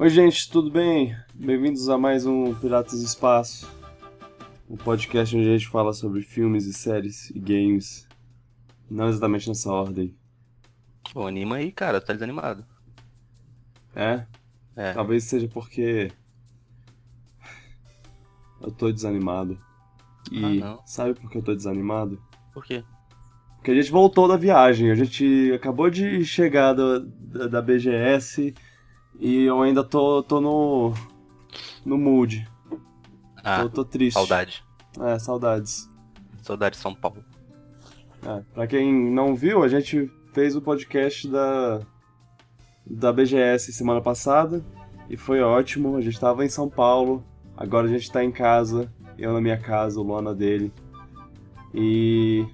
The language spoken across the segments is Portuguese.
Oi, gente, tudo bem? Bem-vindos a mais um Piratas do Espaço, um podcast onde a gente fala sobre filmes e séries e games, não exatamente nessa ordem. Pô, anima aí, cara, tá desanimado. É? É. Talvez seja porque eu tô desanimado. E Ah, não. sabe por que eu tô desanimado? Por quê? Porque a gente voltou da viagem, a gente acabou de chegar da, da, da BGS e eu ainda tô, tô no, no mood. Ah, tô, tô triste. saudade. É, saudades. Saudade de São Paulo. É, pra quem não viu, a gente fez o podcast da, da BGS semana passada e foi ótimo. A gente tava em São Paulo, agora a gente tá em casa, eu na minha casa, o Luana dele. E.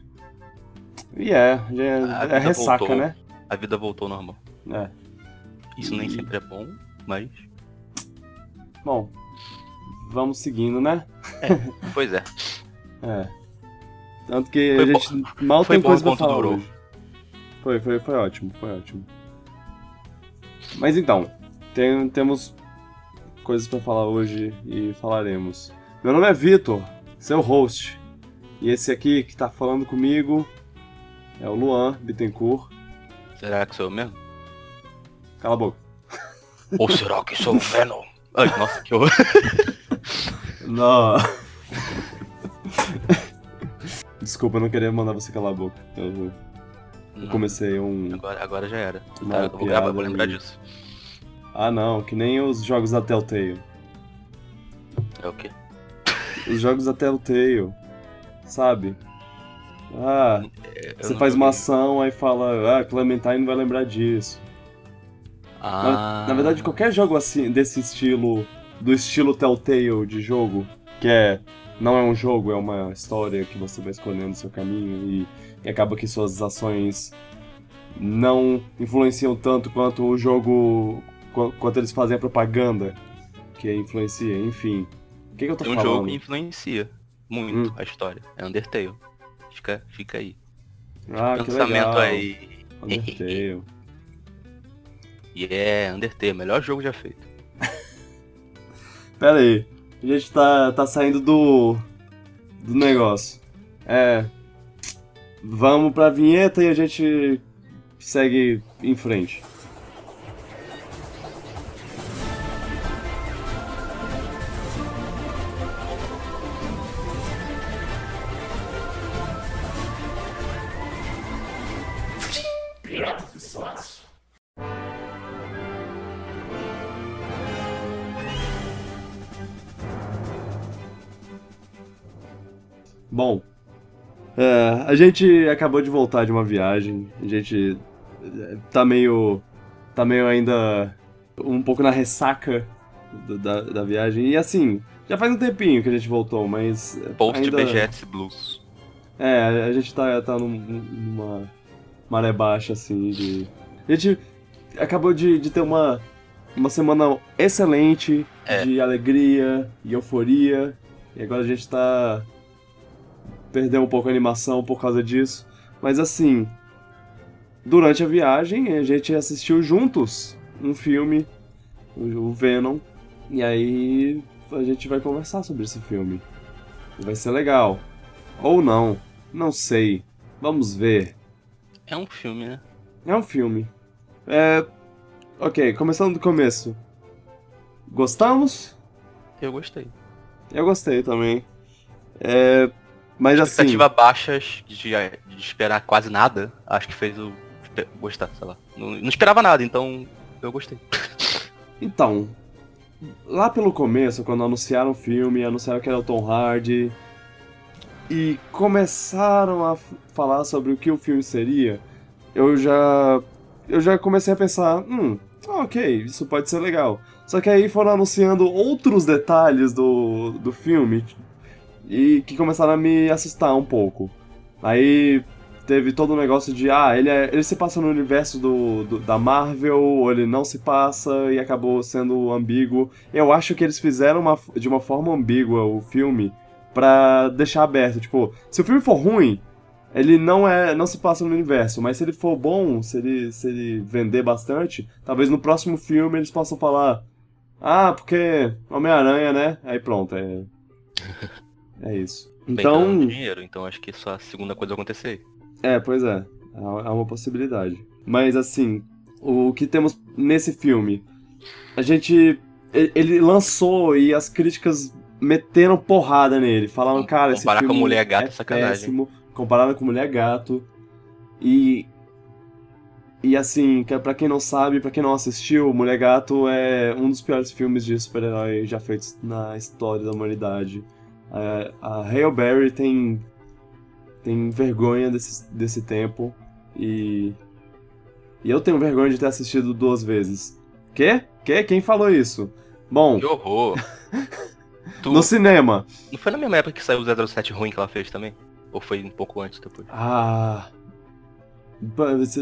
E é, A é, vida é ressaca, voltou. né? A vida voltou normal. É. Isso nem E- sempre é bom, mas. Bom, vamos seguindo, né? Pois é. É. Tanto que Foi a bom- gente mal foi tem bom coisa pra falar durou. hoje. Foi, foi, foi ótimo, foi ótimo. Mas então, tem- temos coisas pra falar hoje e falaremos. Meu nome é Vitor, seu host. E esse aqui que tá falando comigo é o Luan Bittencourt. Será que sou eu mesmo? Cala a boca. Ou será que sou o Venom? Ai, nossa, que horror. Não. Desculpa, eu não queria mandar você calar a boca. Eu, eu comecei um. Agora, agora já era. Tá, eu vou gravar, vou lembrar e- disso. Ah, não, que nem os jogos da Telltale. É o quê? Os jogos da Telltale. Sabe? Ah, Eu você faz uma ação, aí fala, ah, Clementine vai lembrar disso. Ah, Na, na verdade, qualquer jogo assim, desse estilo, do estilo Telltale de jogo, que é. Não é um jogo, é uma história que você vai escolhendo seu caminho e, e acaba que suas ações não influenciam tanto quanto o jogo. qu- quanto eles fazem a propaganda que influencia, enfim. O que, que eu tô Tem um falando? jogo que influencia muito Hum. a história. É Undertale. Fica, fica aí. Ah, que Pensamento legal. aí. Undertale. E é Undertale, melhor jogo já feito. Pera aí. A gente tá, tá saindo do. do negócio. É. Vamos pra vinheta e a gente segue em frente. A gente acabou de voltar de uma viagem. A gente é, tá meio. tá meio ainda um pouco na ressaca do- da, da viagem. E assim, já faz um tempinho que a gente voltou, mas. é, Post ainda... BGS Blues. É, a gente tá, tá num- numa maré baixa, assim, de... A gente acabou de, de ter uma, uma semana excelente, É. de alegria e euforia, e agora a gente tá... Perdeu um pouco a animação por causa disso, mas assim... Durante a viagem, a gente assistiu juntos um filme, o Venom, e aí a gente vai conversar sobre esse filme. Vai ser legal. Ou não, não sei. Vamos ver. É um filme, né? É um filme. É. Ok, começando do começo. Gostamos? Eu gostei. Eu gostei também. É. Mas assim. Expectativa baixas de, de esperar quase nada, acho que fez eu espe- gostar, sei lá. Não, não esperava nada, então eu gostei. Então. Lá pelo começo, quando anunciaram o filme, anunciaram que era o Tom Hardy. E começaram a falar sobre o que o filme seria, eu já. Eu já comecei a pensar, hum, ok, isso pode ser legal. Só que aí foram anunciando outros detalhes do, do filme e que começaram a me assustar um pouco. Aí teve todo o negócio de, ah, ele, é- ele se passa no universo do, do- da Marvel, ou ele não se passa, e acabou sendo ambíguo. Eu acho que eles fizeram uma, de uma forma ambígua o filme pra deixar aberto. Tipo, se o filme for ruim, ele não é não se passa no universo, mas se ele for bom, se ele, se ele vender bastante, talvez no próximo filme eles possam falar Ah, porque Homem-Aranha, né? Aí pronto, é. É isso. Bem, Então. dinheiro, então acho que só a segunda coisa acontecer. É, pois é. É é uma possibilidade. Mas assim, o que temos nesse filme? A gente. Ele lançou e as críticas meteram porrada nele. Falaram, cara, esse comparar com filme Mulher Gato é é sacanagem. péssimo. Comparado com Mulher Gato. E. E assim, que- pra quem não sabe, pra quem não assistiu, Mulher Gato é um dos piores filmes de super-herói já feitos na história da humanidade. É, a Hail Berry tem tem vergonha desse, desse tempo e e eu tenho vergonha de ter assistido duas vezes. Quê? Quê? Quem falou isso? Bom, Que horror! tu, no cinema. Não foi na mesma época que saiu o 007 ruim que ela fez também? Ou foi um pouco antes depois? Ah,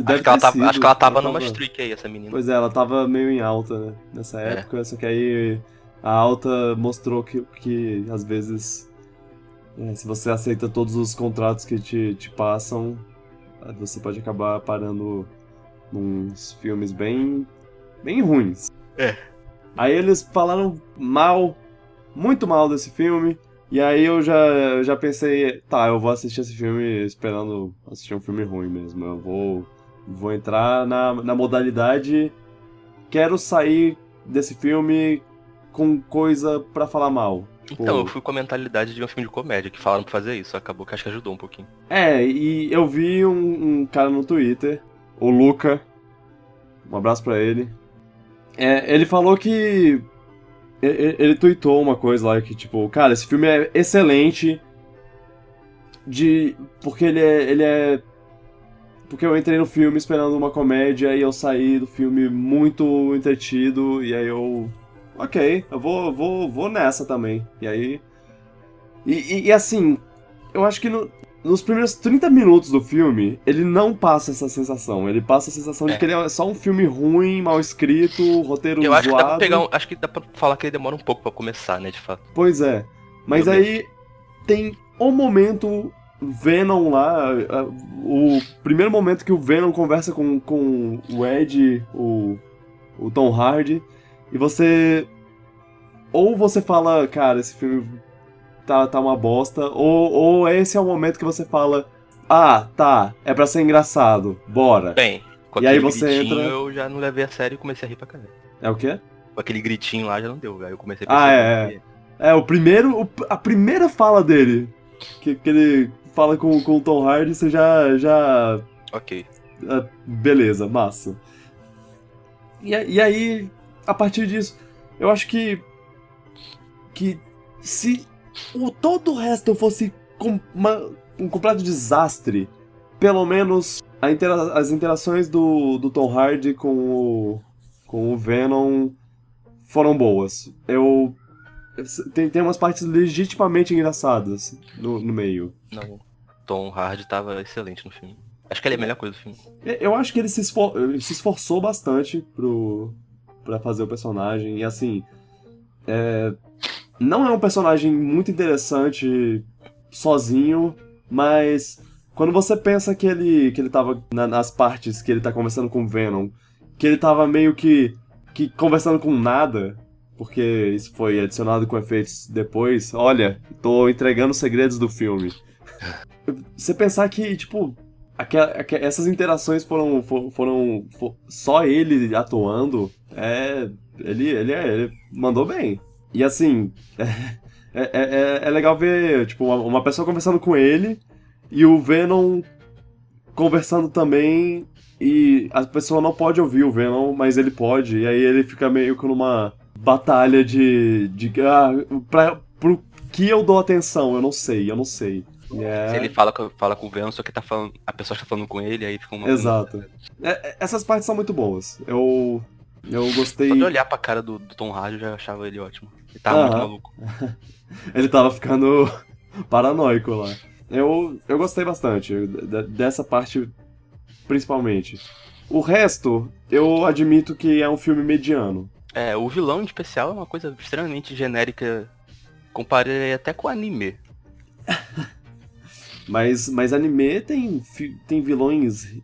Acho que, ela tava, acho que ela tava Ela numa streak aí, essa menina. Pois é, ela tava meio em alta né, nessa É. época, só que aí a alta mostrou que, que às vezes, é, se você aceita todos os contratos que te, te passam, eh, você pode acabar parando nos filmes bem, bem ruins. É. Aí eles falaram mal, muito mal desse filme, e aí eu já, eu já pensei, tá, eu vou assistir esse filme esperando assistir um filme ruim mesmo. Eu vou, vou entrar na, na modalidade. Quero sair desse filme com coisa pra falar mal. Tipo, Então, eu fui com a mentalidade de um filme de comédia, que falaram pra fazer isso, acabou que acho que ajudou um pouquinho. É, e eu vi um, um cara no Twitter, o Luca, um abraço pra ele. É, ele falou que. Ele, ele tweetou uma coisa lá que, tipo, cara, esse filme é excelente. De. Porque ele é. Ele é. Porque eu entrei no filme esperando uma comédia e eu saí do filme muito entretido, e aí eu. Ok, eu vou, vou, vou nessa também. E aí. E, e- e assim, eu acho que no, nos primeiros 30 minutos do filme, ele não passa essa sensação. Ele passa a sensação de É. que ele é só um filme ruim, mal escrito, roteiro Eu acho que dá pra pegar um, Acho que dá pra falar que ele demora um pouco pra começar, né, de fato. Pois é. Mas Meu aí tem o momento Venom lá, o primeiro momento que o Venom conversa com, com o Ed, o, o Tom Hardy, e você. Ou você fala, cara, esse filme tá, tá uma bosta, ou, ou esse é o momento que você fala, ah, tá, é pra ser engraçado, bora. Bem, com E aí você entra- eu já não levei a sério e comecei a rir pra caralho. É o quê? Com aquele gritinho lá já não deu, aí eu comecei a Ah, perceber é, que- É, o primeiro. o- a primeira fala dele. Que, que ele fala com, com o Tom Hardy, você já. já Ok. ah, beleza, massa. E, e aí, a partir disso, eu acho que. Que se o, todo o resto fosse com uma- um completo desastre, pelo menos intera- as interações do, do Tom Hardy com o, com o Venom foram boas. Eu. Tem, tem umas partes legitimamente engraçadas no, no meio. Não. Tom Hardy tava excelente no filme. Acho que ele é a melhor coisa do filme. Eu acho que ele se, esfor- ele se esforçou bastante pro, pra fazer o personagem. E assim. é, não é um personagem muito interessante sozinho, mas quando você pensa que ele, que ele tava na- nas partes que ele tá conversando com o Venom, que ele tava meio que, que conversando com nada, porque isso foi adicionado com efeitos depois, olha, tô entregando segredos do filme. Você pensar que, tipo, aquela- aque- essas interações foram, fo- foram, fo- só ele atuando, é. Ele, ele, é- ele mandou bem. E assim, é, é, é- é legal ver, tipo, uma, uma pessoa conversando com ele e o Venom conversando também. E a pessoa não pode ouvir o Venom, mas ele pode. E aí ele fica meio que numa batalha de. de ah, pra, pro que eu dou atenção? Eu não sei, eu não sei. E é- Se ele fala, com- fala com o Venom, só que tá falando, a pessoa está falando com ele, aí fica uma. Exato. É, é, essas partes são muito boas. Eu. Eu gostei. Só de olhar pra cara do, do Tom Hardy eu já achava ele ótimo. Ele tava muito Aham. maluco. Ele tava ficando paranoico lá. Eu, eu gostei bastante de- dessa parte, principalmente. O resto, eu admito que é um filme mediano. É, o vilão em especial é uma coisa extremamente genérica. Comparei até com o anime. Mas, mas anime tem, tem vilões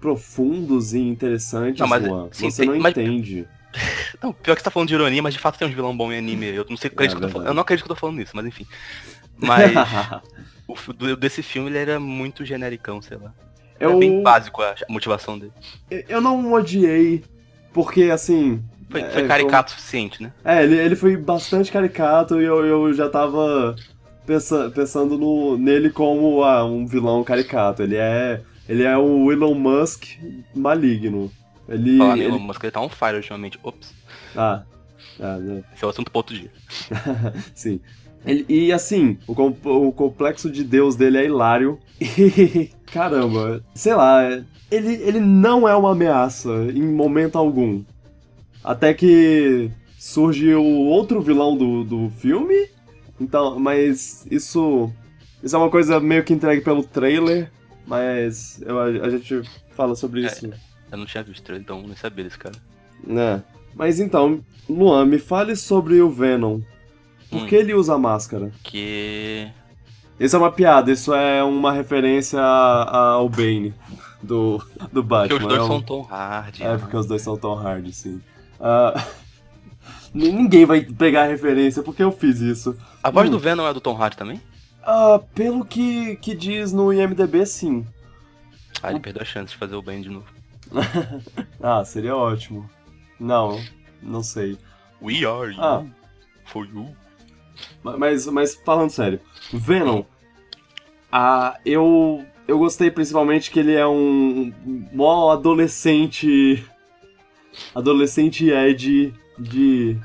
profundos e interessantes, Não, mas- Juan. sim, Você tem- não mas- entende. Não, pior que você tá falando de ironia, mas de fato tem um vilão bom em anime. Eu não sei É, acredito que eu tô falando. Eu não acredito que eu tô falando isso, mas enfim. Mas o desse filme ele era muito genericão, sei lá. Era eu, bem básico a motivação dele. eu não odiei, porque assim. Foi, é, foi caricato o suficiente, né? É, ele, ele foi bastante caricato e eu, eu já tava pensa, pensando no, nele como ah, um vilão caricato. Ele é. Ele é o Elon Musk maligno. Ele. Falar ele- mas que ele tá on fire ultimamente. Ops, Ah. ah, né. esse é o assunto pro outro dia. Sim. Ele- e assim, o, o complexo de Deus dele é hilário. E caramba, sei lá, ele, ele não é uma ameaça em momento algum. Até que surge o outro vilão do, do filme. Então, mas isso. Isso é uma coisa meio que entregue pelo trailer. Mas eu- a, a gente fala sobre É. isso. Eu não tinha visto ele, então nem sabia desse cara. né? Mas então, Luan, me fale sobre o Venom. Por Hum. que ele usa máscara? Que. Isso é uma piada, isso é uma referência ao Bane do, do Porque Batman. os dois é, um- são Tom Hardy. é, porque os dois são tão hard, sim. Ni- ninguém vai pegar a referência, porque eu fiz isso. A voz Hum. do Venom é do Tom Hardy também? Ah, pelo que, que diz no IMDB, sim. Ah, ele perdeu a chance de fazer o bem de novo. Ah, seria ótimo. Não, não sei. We are you. Ah. For you. Ma- Mas, mas falando sério, Venom, ah, eu, eu gostei principalmente que ele é um mó adolescente. Adolescente Ed de.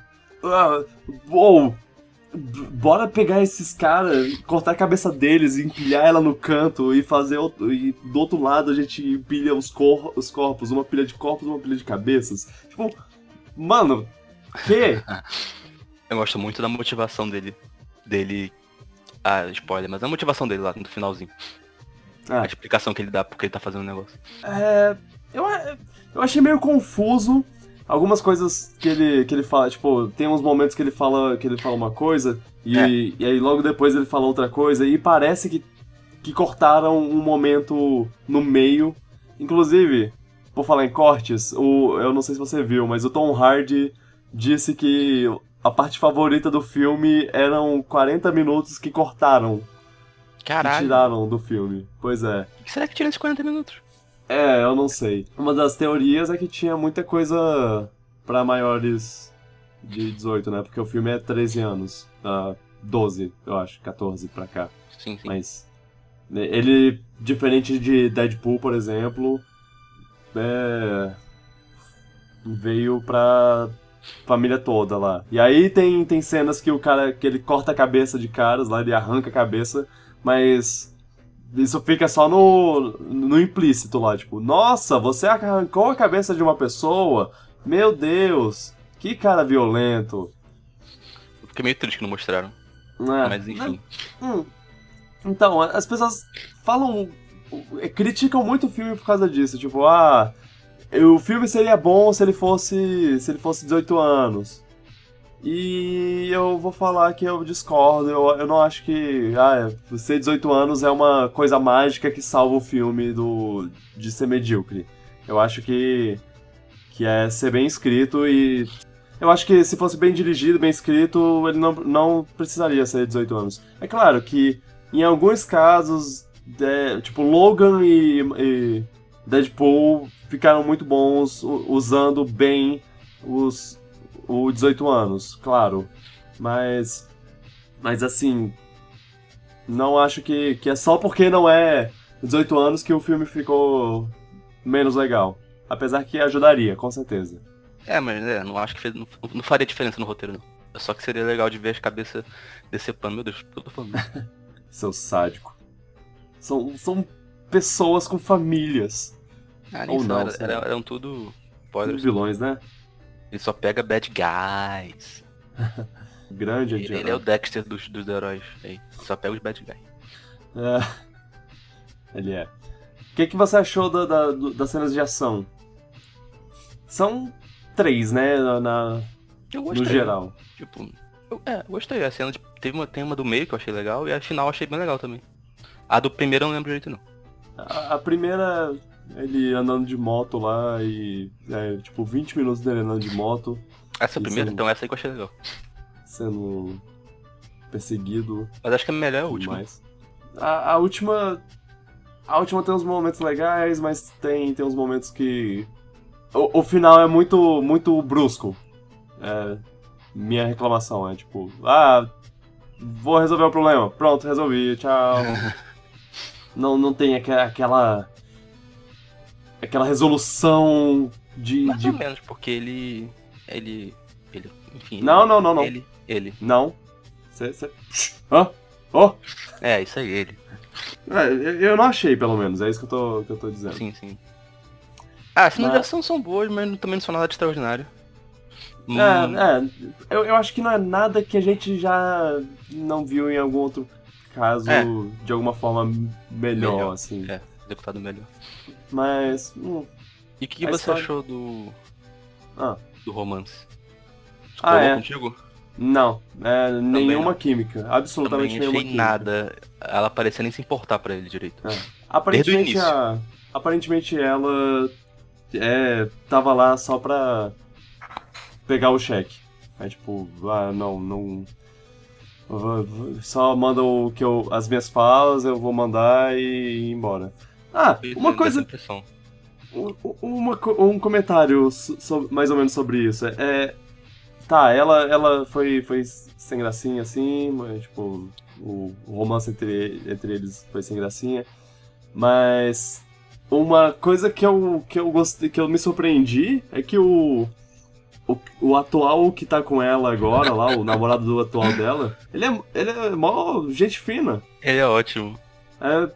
Ah, uou! Bora pegar esses caras, cortar a cabeça deles, empilhar ela no canto e fazer. outro- E do outro lado a gente empilha os, cor, os corpos, uma pilha de corpos uma pilha de cabeças. Tipo, mano, que? Eu gosto muito da motivação dele. Dele. Ah, spoiler, mas a motivação dele lá no finalzinho. Ah. A explicação que ele dá porque ele tá fazendo o negócio. É, eu, eu achei meio confuso algumas coisas que ele, que ele fala. Tipo, tem uns momentos que ele fala que ele fala uma coisa e, É. e aí logo depois ele fala outra coisa e parece que, que cortaram um momento no meio. Inclusive, por falar em cortes, o, eu não sei se você viu, mas o Tom Hardy disse que a parte favorita do filme eram 40 minutos que cortaram, que Caralho. tiraram do filme. Pois é. O que será que tira esses 40 minutos? É, eu não sei. Uma das teorias é que tinha muita coisa pra maiores de 18, né? Porque o filme é 13 anos. Ah, 12, eu acho, 14 pra cá. Sim, sim. Mas né, ele, diferente de Deadpool, por exemplo, é, veio pra família toda lá. E aí tem, tem cenas que o cara que ele corta a cabeça de caras lá, ele arranca a cabeça, mas isso fica só no, no implícito lá, tipo, nossa, você arrancou a cabeça de uma pessoa? Meu Deus, que cara violento. Eu fiquei meio triste que não mostraram. É, Mas enfim. Hum. Então, as pessoas falam. eh, criticam muito o filme por causa disso. Tipo, ah. O filme seria bom se ele fosse. se ele fosse 18 anos. E eu vou falar que eu discordo. Eu, eu não acho que. Ah, ser 18 anos é uma coisa mágica que salva o filme do, de ser medíocre. Eu acho que. que é ser bem escrito e eu acho que se fosse bem dirigido, bem escrito, ele não, não precisaria ser 18 anos. É claro que em alguns casos, é, tipo Logan e, e Deadpool ficaram muito bons usando bem os o 18 anos, claro. Mas mas assim, não acho que, que é só porque não é 18 anos que o filme ficou menos legal. Apesar que ajudaria, com certeza. É, mas é, não acho que fez, não, não faria diferença no roteiro, não. É Só que seria legal de ver as cabeças decepando. Meu Deus, por que eu tô falando? Seu sádico. São, são pessoas com famílias. Ah, Ou não, era- era- eram tudo Tudo vilões, né? Ele só pega bad guys. Grande Ele, ele é o Dexter dos, dos heróis. Aí. Só pega os bad guys. É. Ele é. O que, que você achou da, da- das cenas de ação? São três, né? Na, na- no geral. Tipo, eu, é, gostei. A cena de, teve uma, tem uma do meio que eu achei legal e a final eu achei bem legal também. A do primeiro eu não lembro direito não. A, a primeira Ele andando de moto lá e. É, tipo, 20 minutos dele andando de moto. Essa é a primeira, é- então essa aí que eu achei legal. Sendo perseguido Mas acho que a melhor é a última. mais. A, a última. A última tem uns momentos legais, mas tem, tem uns momentos que. O, o final é muito, muito brusco. É, minha reclamação é tipo, ah, vou resolver o problema. Pronto, resolvi, tchau. não, não tem aqua- aquela. Aquela resolução de. Mais de... ou menos, porque ele. Ele. Ele. Enfim. Não, ele- não, não, não. Ele. Ele. Não. Cê, cê... Hã? Ó! É, isso aí, ele. É, eu não achei, pelo menos, é isso que eu tô, que eu tô dizendo. Sim, sim. Ah, as cenas Mas- são boas, mas também não são nada de extraordinário. Hum, É, é. Eu, eu acho que não é nada que a gente já não viu em algum outro caso É. de alguma forma melhor, Melhor, assim. É, executado melhor. Mas. hum, E o que, que você história- achou do. Ah. do romance? Ah, Colou é. contigo? não. É, nenhuma não. química. Absolutamente Também nenhuma achei química. nada. Ela parecia nem se importar pra ele direito. Aparentemente, início. a, aparentemente ela é, tava lá só pra pegar o cheque. É tipo, ah, não, não. Só manda o que eu, as minhas falas, eu vou mandar e ir embora. Ah, uma dá coisa, um, uma um comentário so- mais ou menos sobre isso. É, tá, ela, ela foi, foi sem gracinha assim, mas, tipo, o, o romance entre, entre eles foi sem gracinha. Mas uma coisa que eu, que eu gostei, que eu me surpreendi é que o, o, o atual que tá com ela agora, lá, o namorado do atual dela, ele é, ele é mó gente fina. Ele é ótimo. É,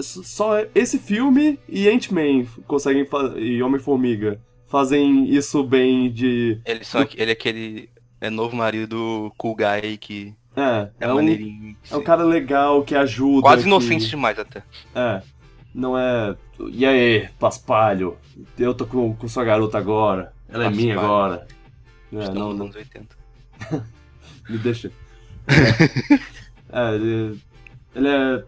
só esse filme e Ant-Man conseguem e Homem-Formiga fazem isso bem de. São, aqu- ele é aquele é novo marido cool guy que É, é, é, um, maneirinho. é um cara legal que ajuda. Quase que- inocente demais até. É. Não é. E aí, paspalho? Eu tô com, com sua garota agora. Ela é minha Paspalho. agora. É, não, nos não, anos 80. me deixa. É, ele, ele é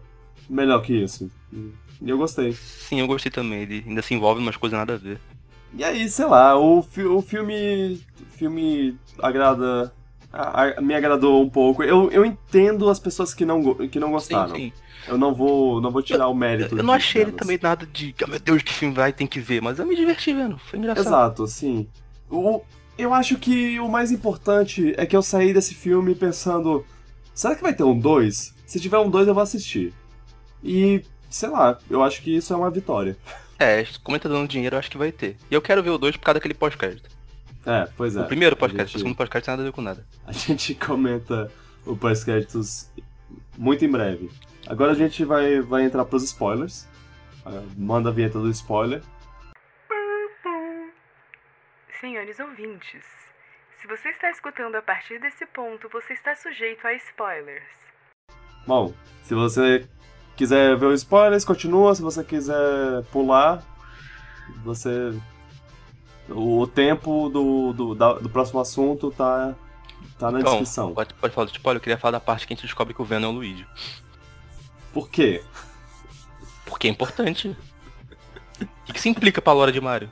melhor que isso. E eu gostei. Sim, eu gostei também. Ele ainda se envolve em umas coisas nada a ver. E aí, sei lá, o, fi- o filme. O filme agrada. a- a- me agradou um pouco. Eu, eu entendo as pessoas que não, que não gostaram. Sim, sim. Eu não vou, não vou tirar o mérito. Eu não achei ele também nada de. "Ah, Meu Deus, que filme vai, tem que ver. Mas eu me diverti vendo. Foi engraçado. Exato, sim. O, eu acho que o mais importante é que eu saí desse filme pensando: será que vai ter um 2? Se tiver um 2, eu vou assistir. E, sei lá, eu acho que isso é uma vitória. É, como ele tá dando dinheiro, eu acho que vai ter. E eu quero ver o 2 por causa daquele pós-crédito. É, pois é. o primeiro a pós-crédito, gente- o segundo pós-crédito tem nada a ver com nada. A gente comenta o pós-créditos muito em breve. Agora a gente vai, vai entrar pros spoilers. Ah, Manda a vinheta do spoiler. Senhores ouvintes, se você está escutando a partir desse ponto, você está sujeito a spoilers. Bom, se você quiser ver os spoilers, continua. Se você quiser pular, você. O tempo do, do, da- do próximo assunto tá, tá na Então, descrição. pode, pode falar do spoiler, eu queria falar da parte que a gente descobre que o Venom é o Luigi. Por quê? Porque é importante. O que, que se implica pra lore de Mario?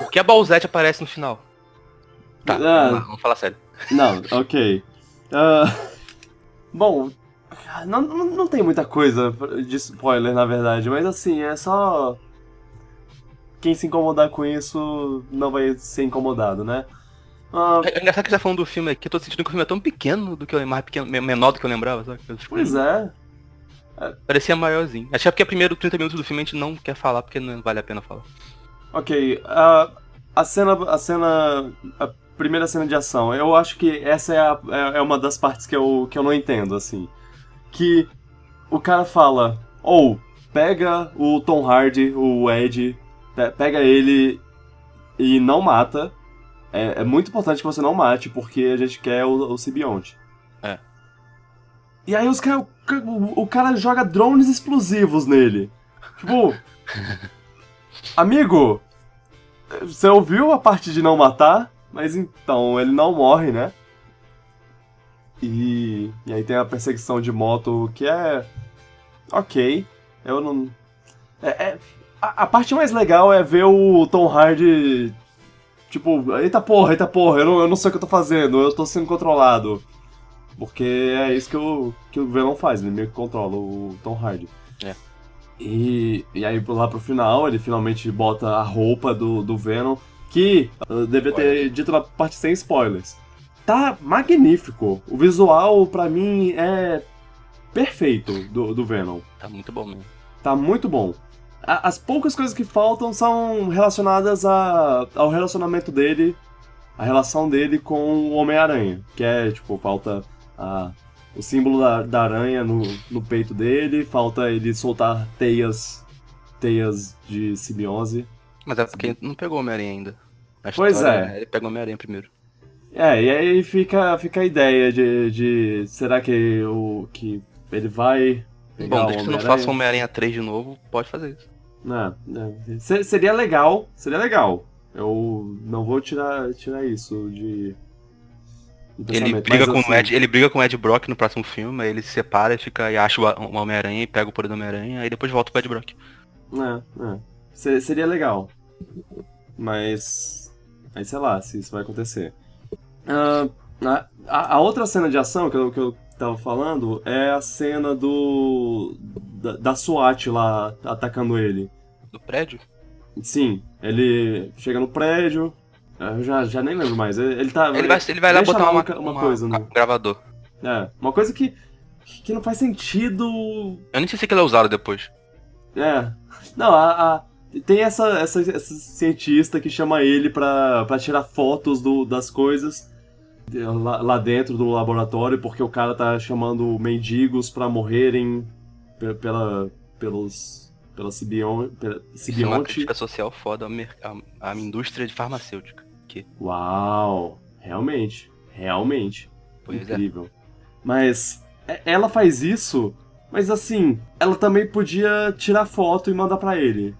Por que a Bowsette aparece no final? Tá, Ah. vamos, lá, vamos falar sério. Não, ok. Ah, bom, não, não, não tem muita coisa de spoiler, na verdade, mas assim, é só. Quem se incomodar com isso não vai ser incomodado, né? Ah, É, é engraçado que você tá falando do filme aqui, eu tô sentindo que o filme é tão pequeno do que eu mais pequeno, menor do que eu lembrava, sabe? Pois é. Parecia maiorzinho. Acho que é porque é primeiro 30 minutos do filme a gente não quer falar porque não vale a pena falar. Ok, a, a cena. A cena. A primeira cena de ação, eu acho que essa é, a- é- é uma das partes que eu, que eu não entendo, assim. Que o cara fala, ou pega o Tom Hardy, o Ed, pe- pega ele e não mata. É, é muito importante que você não mate, porque a gente quer o, o simbionte. É. E aí os cara, o, ca- o- o cara joga drones explosivos nele. Tipo. Amigo, você ouviu a parte de não matar? Mas então, ele não morre, né? E, e aí tem a perseguição de moto que é. Ok. Eu não. É, é- A, a parte mais legal é ver o Tom Hardy. Tipo, eita porra, eita porra, eu não, eu não sei o que eu tô fazendo, eu tô sendo controlado. Porque é isso que o, que o Venom faz, ele meio que controla o Tom Hardy. É. E, e aí lá pro final ele finalmente bota a roupa do, do Venom, que eu devia ter dito na parte sem spoilers. Tá magnífico. O visual, pra mim, é perfeito do, do Venom. Tá muito bom mesmo. Tá muito bom. A- As poucas coisas que faltam são relacionadas a, ao relacionamento dele, a relação dele com o Homem-Aranha, que é, tipo, falta a- o símbolo da, da aranha no, no peito dele, falta ele soltar teias, teias de simbiose. Mas é porque não pegou o Homem-Aranha ainda. Na Pois história, é. Ele pega o Homem-Aranha primeiro. É, e aí fica, fica a ideia de, de será que, o, que ele vai pegar Bom, desde que não faça o Homem-Aranha 3 de novo, pode fazer isso. Se- seria legal, seria legal. Eu não vou tirar, tirar isso de. Ele briga, com assim, o Ed, ele briga com o Ed Brock no próximo filme, aí ele se separa e fica e acha o Homem-Aranha e pega o poder do Homem-Aranha, aí depois volta pro Ed Brock. É, é. Se- seria legal. Mas. Aí sei lá se isso vai acontecer. Ah, a, a- outra cena de ação que eu, que eu tava falando é a cena do. da, da SWAT lá atacando ele. No prédio? Sim, ele chega no prédio. Eu já, já nem lembro mais. Ele, ele tá. Ele vai, ele vai lá botar uma, uma, uma- coisa no. um gravador. É, uma coisa que, que não faz sentido. Eu nem sei se aquilo é usado depois. É. Não, a, a- tem essa, essa, essa cientista que chama ele pra, pra tirar fotos do, das coisas lá, lá dentro do laboratório, porque o cara tá chamando mendigos pra morrerem pe- pela, pelos. pela Sibion, pela Isso é uma crítica social foda à, à indústria de farmacêutica. Uau! Realmente, realmente. Pois é. Incrível. Mas é- ela faz isso, mas assim, ela também podia tirar foto e mandar pra ele.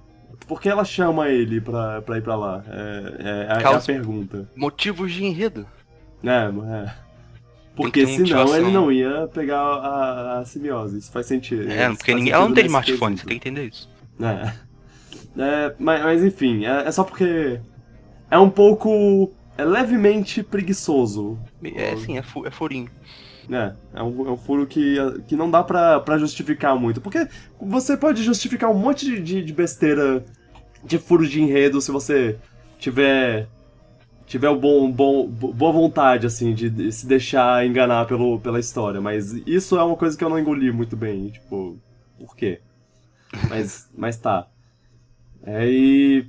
Por que ela chama ele pra, pra ir pra lá? É, é- é a- a pergunta. Motivos de enredo. É, é. Porque senão motivação. ele não ia pegar a, a simbiose. Isso faz sentido. É, porque ninguém, ela não sentido tem smartphone, você tem que entender isso. É. É, mas, mas enfim, é, é só porque é um pouco. É levemente preguiçoso. É sim, é, fu é furinho. É, é um, é um furo que, que não dá pra, pra justificar muito. Porque você pode justificar um monte de, de, de besteira de furo de enredo se você tiver. Tiver bom, bom, bo- boa vontade, assim, de, de se deixar enganar pelo, pela história. Mas isso é uma coisa que eu não engoli muito bem. Tipo, por quê? Mas, mas tá. Aí.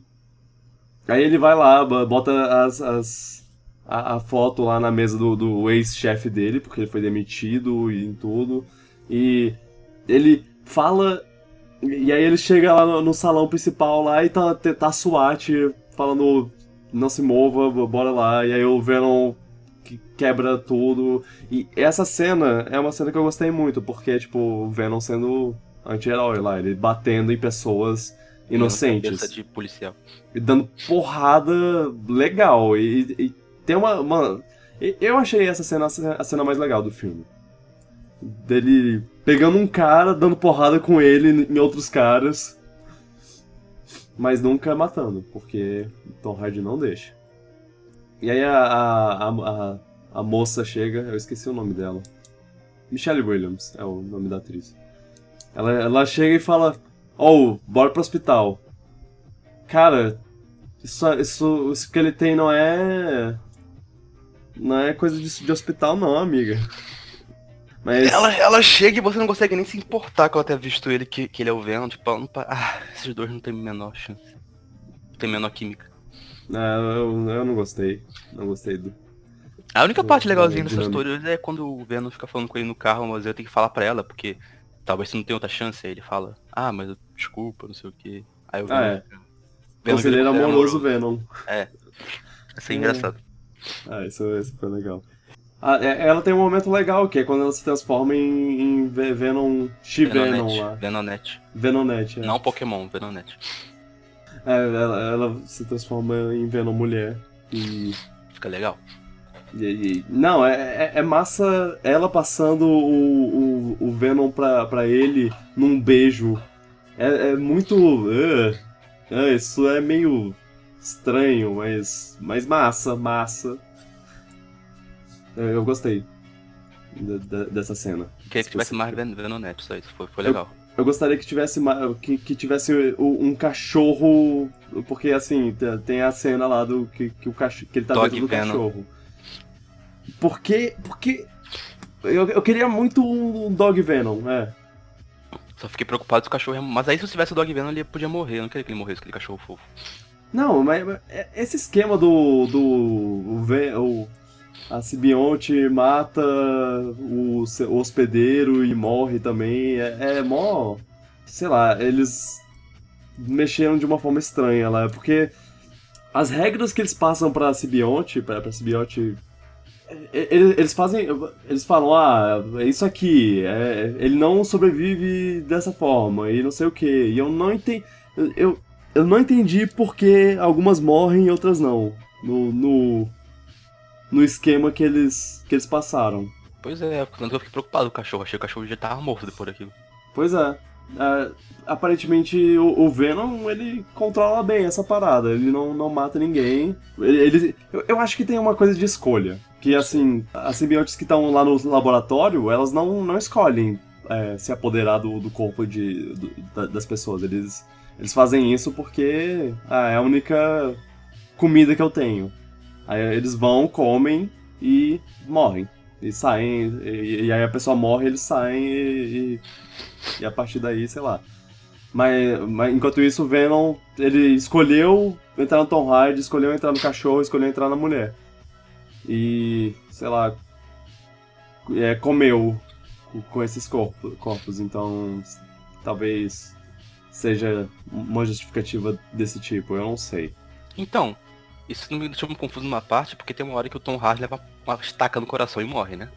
Aí ele vai lá, bo- bota as, as, a, a foto lá na mesa do, do ex-chefe dele, porque ele foi demitido e em tudo. E ele fala. E aí ele chega lá no, no salão principal lá e tá, tá SWAT falando não se mova, bo- bora lá. E aí o Venom que quebra tudo. E essa cena é uma cena que eu gostei muito, porque, tipo, o Venom sendo anti-herói lá, ele batendo em pessoas inocentes Cabeça de policial. e dando porrada legal. E, e tem uma, uma- Eu achei essa cena a cena mais legal do filme. Dele pegando um cara, dando porrada com ele em outros caras. Mas nunca matando, porque Tom Hardy não deixa. E aí a, a, a, a, moça chega, eu esqueci o nome dela. Michelle Williams é o nome da atriz. Ela, ela chega e fala: Oh, bora pro hospital. Cara, isso, isso, isso que ele tem não é. Não é coisa de, de hospital, não, amiga. Mas. Ela, ela chega e você não consegue nem se importar com ela ter visto ele, que, que ele é o Venom. Tipo, não pa- ah, esses dois não tem menor chance. Não tem menor química. Não, eu, eu não gostei. Não gostei do. A única parte legalzinha é dessas dinâmico. histórias é quando o Venom fica falando com ele no carro, mas eu tenho que falar pra ela, porque talvez você não tenha outra chance. Aí ele fala, ah, mas eu- desculpa, não sei o que. Aí o Venom Ah, é. Venom conselheiro amoroso Venom. Isso é engraçado. Ah, isso, isso foi legal. Ah, é- ela tem um momento legal, que é quando ela se transforma em, em Ve- Venom. X-Venom Venonete. lá. Venonete. Venomnet. É. Não Pokémon, Venonete. É, ela, ela se transforma em Venom mulher. E. Fica legal. e- e- não, é, é- é massa ela passando o, o, o Venom pra, pra ele num beijo. É, é muito. uh, É, isso é meio estranho, mas, mas massa, massa. Eu, eu gostei de- de- dessa cena. Queria que tivesse mais Ven- Venonete, só isso. Foi, foi legal. Eu gostaria que tivesse que, que tivesse um cachorro, porque assim te- tem a cena lá do que, que o cachorro, que ele tá Dog dentro do Venom. cachorro. Porque porque eu, eu queria muito um Dog Venom, é. Só fiquei preocupado se o cachorro. Mas aí se eu tivesse o Dog Venom, ele podia morrer. Eu não queria que ele morresse, aquele cachorro fofo. Não, mas, mas é- esse esquema do. do. O, o- a Sibionte mata o, hospedeiro e morre também. É, é mó. Sei lá, eles mexeram de uma forma estranha lá. Porque as regras que eles passam pra Sibionte, pra, pra Sibionte. Eles, fazem. Eles falam, ah, é isso aqui, é, ele não sobrevive dessa forma, e não sei o que. E eu não entendi. Eu, eu não entendi por que algumas morrem e outras não. No, no, no esquema que eles, que eles passaram. Pois é, tanto que eu fiquei preocupado com o cachorro. Achei que o cachorro já tava morto depois daquilo. Pois é. Ah, aparentemente o, o Venom ele controla bem essa parada. Ele não, não mata ninguém. Ele, ele- eu, eu acho que tem uma coisa de escolha. Que assim, as simbiontes que estão lá no laboratório, elas não, não escolhem é, se apoderar do, do corpo de, do- da- das pessoas. Eles, eles fazem isso porque ah, é a única comida que eu tenho. Aí eles vão, comem e morrem. E saem, e, e aí a pessoa morre, eles saem e, e, e a partir daí, sei lá. Mas, mas enquanto isso, o Venom, ele escolheu entrar no Tom Hardy, escolheu entrar no cachorro, escolheu entrar na mulher. E, sei lá, é, comeu com- esses corpo- corpos, então talvez seja uma justificativa desse tipo, eu não sei. Então, isso me deixou me confuso numa parte, porque tem uma hora que o Tom Hardy leva uma estaca no coração e morre, né?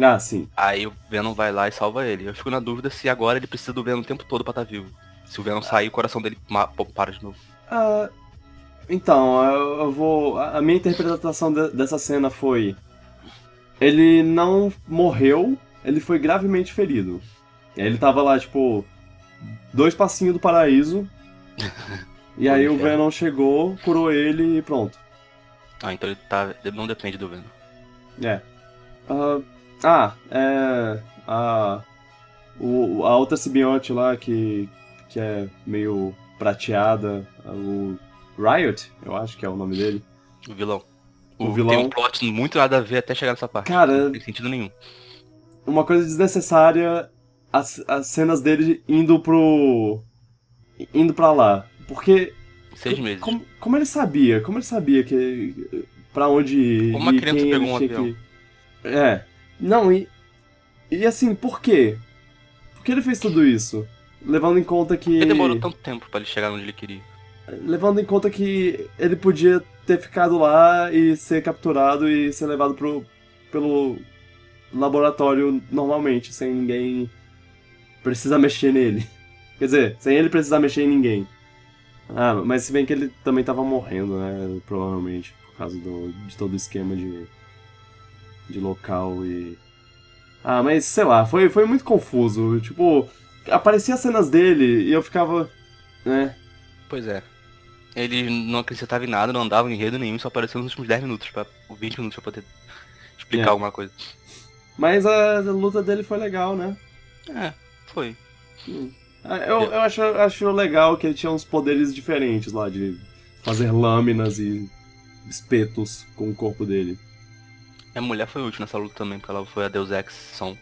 Ah, sim. Aí o Venom vai lá e salva ele. Eu fico na dúvida se agora ele precisa do Venom o tempo todo pra estar vivo. Se o Venom sair, o coração dele para de novo. Ah, então, eu, eu vou. A minha interpretação de- dessa cena foi. Ele não morreu, ele foi gravemente ferido. Ele tava lá, tipo, dois passinhos do paraíso. e aí o. Venom chegou, curou ele e pronto. Ah, então ele tá. Não depende do Venom. É. Ah, ah, é. A. O, a outra simbionte lá que. que é meio prateada, o Riot, eu acho que é o nome dele. O vilão. O Tem vilão. um plot muito nada a ver até chegar nessa parte. Cara- Não tem sentido nenhum. uma coisa desnecessária as, as cenas dele indo pro. indo pra lá. Porque. Seis meses. Como, como ele sabia? Como ele sabia que. pra onde? Como uma criança pegou ele um avião. que- É. Não, e. E assim, por quê? Por que ele fez tudo isso? Levando em conta que. Por que demorou tanto tempo pra ele chegar onde ele queria? Levando em conta que ele podia ter ficado lá e ser capturado e ser levado pro, pelo laboratório normalmente, sem ninguém precisar mexer nele. Quer dizer, sem ele precisar mexer em ninguém. Ah, mas se bem que ele também tava morrendo, né? Provavelmente, por causa do, de todo o esquema de, de local e. Ah, mas sei lá, foi, foi muito confuso. Tipo, aparecia as cenas dele e eu ficava. né? Pois é. Ele não acrescentava em nada, não andava em enredo nenhum, só apareceu nos últimos 10 minutos, pra, ou 20 minutos pra poder explicar É. alguma coisa. Mas a, a luta dele foi legal, né? É, foi. Ah, Eu, eu acho, acho legal que ele tinha uns poderes diferentes lá, de fazer lâminas e espetos com o corpo dele. A mulher foi útil nessa luta também, porque ela foi a Deus Ex som.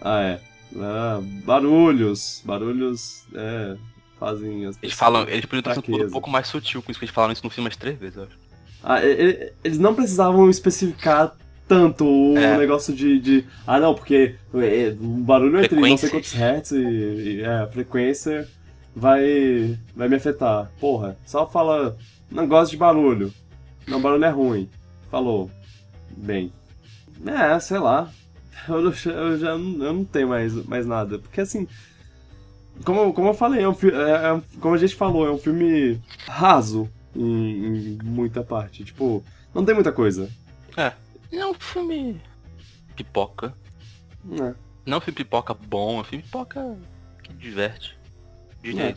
Ah, é. Ah, barulhos. Barulhos, é, fazem as Eles falam, eles podiam ter sido um pouco mais sutil com isso, que eles falaram isso no filme umas três vezes, eu acho. Ah, e- e- eles não precisavam especificar tanto o É. negócio de, de- Ah, não, porque é, o barulho entre não sei quantos hertz e, e é, a frequência vai, vai me afetar. Porra, só fala. Não gosto de barulho. Não, barulho é ruim. Falou. Bem. É, sei lá. Eu, eu já não, eu não tenho mais, mais nada. Porque assim. Como, como eu falei, é um, é- é como a gente falou, é um filme raso em, em muita parte. Tipo, não tem muita coisa. É um filme pipoca. É. Não é um filme pipoca bom, é um filme pipoca que diverte. Diria É.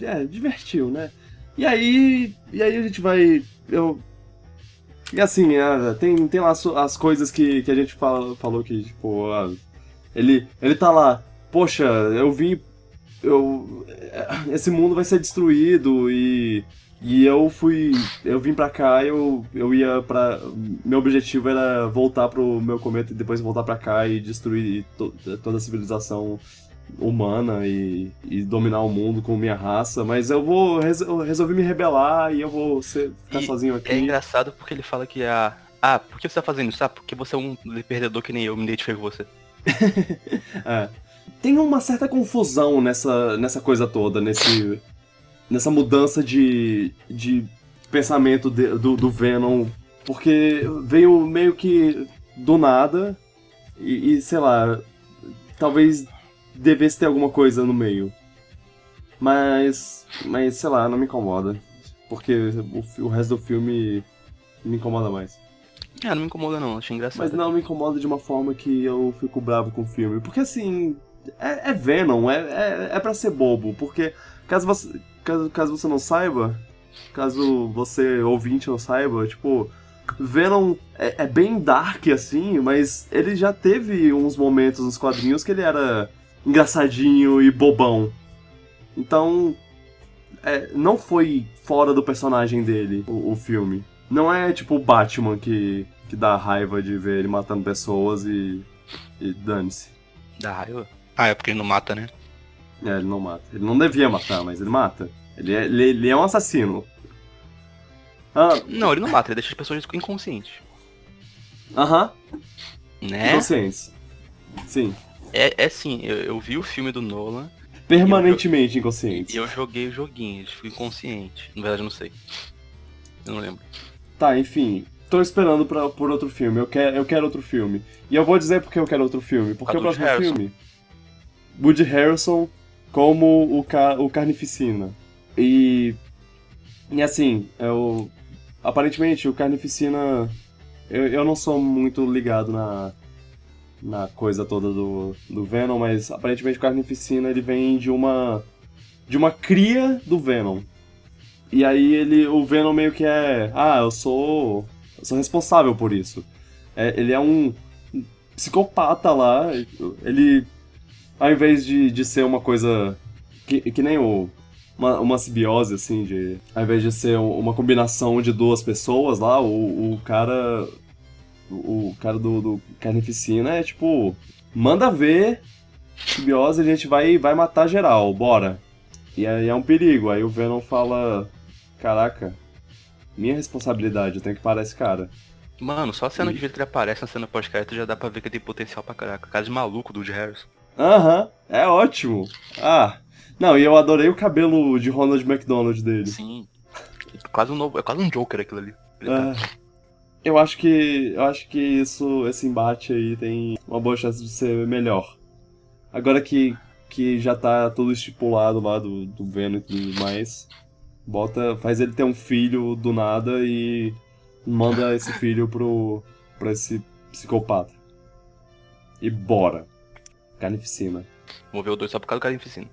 É, divertiu, né? E aí. E aí a gente vai. Eu. E assim, é, tem, tem lá as, as coisas que, que a gente fala, falou que, tipo, ah, ele, ele tá lá, poxa, eu vim. Eu. Esse mundo vai ser destruído e. E eu fui. Eu vim pra cá eu, eu ia pra. Meu objetivo era voltar pro meu cometa e depois voltar pra cá e destruir to, toda a civilização humana e, e, dominar o mundo com minha raça, mas eu vou eu resolvi me rebelar e eu vou ser, ficar E sozinho aqui. É engraçado porque ele fala que a. Ah, por que você tá fazendo isso? Ah, porque você é um perdedor que nem eu, me identifiquei com você. É. Tem uma certa confusão nessa, nessa coisa toda, nesse, nessa mudança de, de pensamento de- do, do Venom, porque veio meio que do nada e, e, sei lá, talvez devesse ter alguma coisa no meio. Mas, mas sei lá, não me incomoda, porque o, o resto do filme me incomoda mais. Ah, não me incomoda não, achei engraçado. Mas não me incomoda de uma forma que eu fico bravo com o filme. Porque assim, é, é Venom, é, é, é pra ser bobo. Porque caso você, caso, caso você não saiba, caso você ouvinte não saiba, tipo, Venom é, é bem dark assim, mas ele já teve uns momentos nos quadrinhos que ele era engraçadinho e bobão. Então, é, não foi fora do personagem dele o, o filme. Não é tipo o Batman que, que dá raiva de ver ele matando pessoas e, e dane-se. Dá raiva. Ah, é porque ele não mata, né? É, ele não mata. Ele não devia matar, mas ele mata. Ele é, ele, ele é um assassino. Ah, Não, ele não mata, ele deixa as pessoas inconscientes. Aham, Né? inconscientes. Sim. É, é sim, eu, eu vi o filme do Nolan Permanentemente inconscientes. e eu joguei o joguinho, eles ficam inconscientes. Na verdade, eu não sei. Eu não lembro. Tá, enfim. Tô esperando pra, por outro filme. Eu quero, eu quero outro filme. E eu vou dizer porque eu quero outro filme. Porque o próximo Harrelson. filme. Woody Harrelson como o, ca, o Carnificina. E. E assim, eu. Aparentemente, o Carnificina. Eu, eu não sou muito ligado na. Na coisa toda do, do Venom, mas aparentemente o Carnificina ele vem de uma. De uma cria do Venom. E aí ele, o Venom meio que é, ah, eu sou, eu sou responsável por isso. É, ele é um psicopata lá, ele, ao invés de, de ser uma coisa que, que nem o, uma, uma simbiose, assim, de, ao invés de ser um- uma combinação de duas pessoas lá, o, o cara, o, o cara do, do Carnificina é tipo, manda ver, simbiose, a gente vai, vai matar geral, bora. E aí é um perigo, aí o Venom fala, Caraca, minha responsabilidade, eu tenho que parar esse cara. Mano, só a cena de jeito que ele aparece na cena pós-crédito já dá pra ver que ele tem potencial pra caraca. Cara de maluco do Woody Harrison. Aham, é ótimo. Ah, não, e eu adorei o cabelo de Ronald McDonald dele. Sim. É quase um novo. É quase um Joker aquilo ali. Tá- Ah, eu acho que eu acho que isso, esse embate aí tem uma boa chance de ser melhor. Agora que, que já tá tudo estipulado lá do, do Venom e tudo mais, bota, faz ele ter um filho do nada e manda esse filho pro pra esse psicopata. E bora. Carnificina. Vou ver o dois só por causa do Carnificina.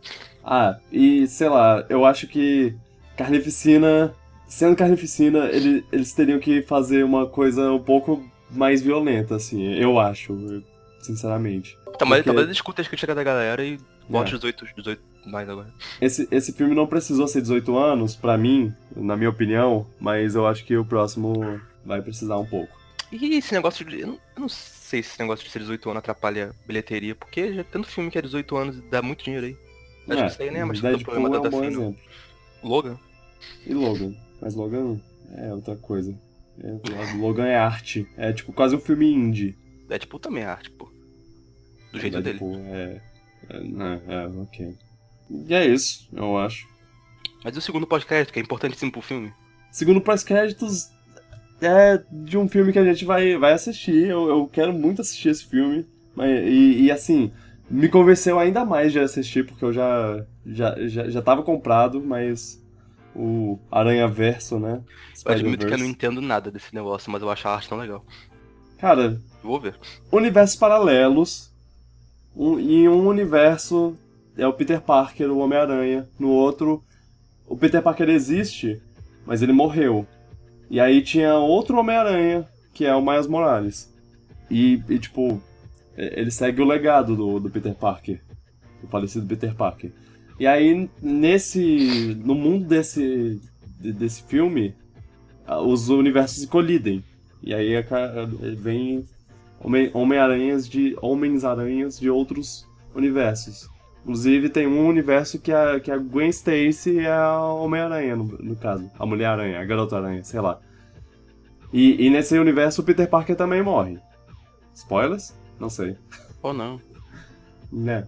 Ah, e sei lá, eu acho que Carnificina, sendo Carnificina, ele- eles teriam que fazer uma coisa um pouco mais violenta, assim, eu acho, sinceramente. Então, mas Porque- talvez escuta as críticas da galera e bote É. 18, 18 mais agora. Esse, esse filme não precisou ser 18 anos, pra mim, na minha opinião, mas eu acho que o próximo vai precisar um pouco. E esse negócio de. Eu não, sei se esse negócio de ser 18 anos atrapalha a bilheteria, porque já tanto filme que é 18 anos e dá muito dinheiro aí. Acho que isso aí nem é mais tanto Deadpool problema é da um bom DC, não. exemplo. Logan? E Logan? Mas Logan é outra coisa. É, Logan é arte, é tipo quase um filme indie. Deadpool também é arte, pô. Do jeito dele. Deadpool, É, é, é, é, ok. E é isso, eu acho. Mas e o segundo pós-crédito, que é importantíssimo pro filme? Segundo pós-créditos, é de um filme que a gente vai, vai assistir. Eu, eu quero muito assistir esse filme. E, e, assim, me convenceu ainda mais de assistir, porque eu já, já, já, já tava comprado, mas o Aranha Verso, né? Eu admito que eu não entendo nada desse negócio, mas eu acho a arte tão legal. Cara, vou ver. universos paralelos. Um, em um universo é o Peter Parker, o Homem-Aranha. No outro o Peter Parker existe, mas ele morreu. E aí tinha outro Homem-Aranha, que é o Miles Morales. E, e, tipo, ele segue o legado do, do Peter Parker. Do falecido Peter Parker. E aí, nesse. No mundo desse. desse filme, os universos se colidem. E aí vem Homem-Aranhas de. Homens-Aranhas de outros universos. Inclusive, tem um universo que a, que a Gwen Stacy é a Homem-Aranha, no, no, caso. A Mulher-Aranha, a Garota-Aranha, sei lá. E, e, nesse universo, o Peter Parker também morre. Spoilers? Não sei. Ou não. Né.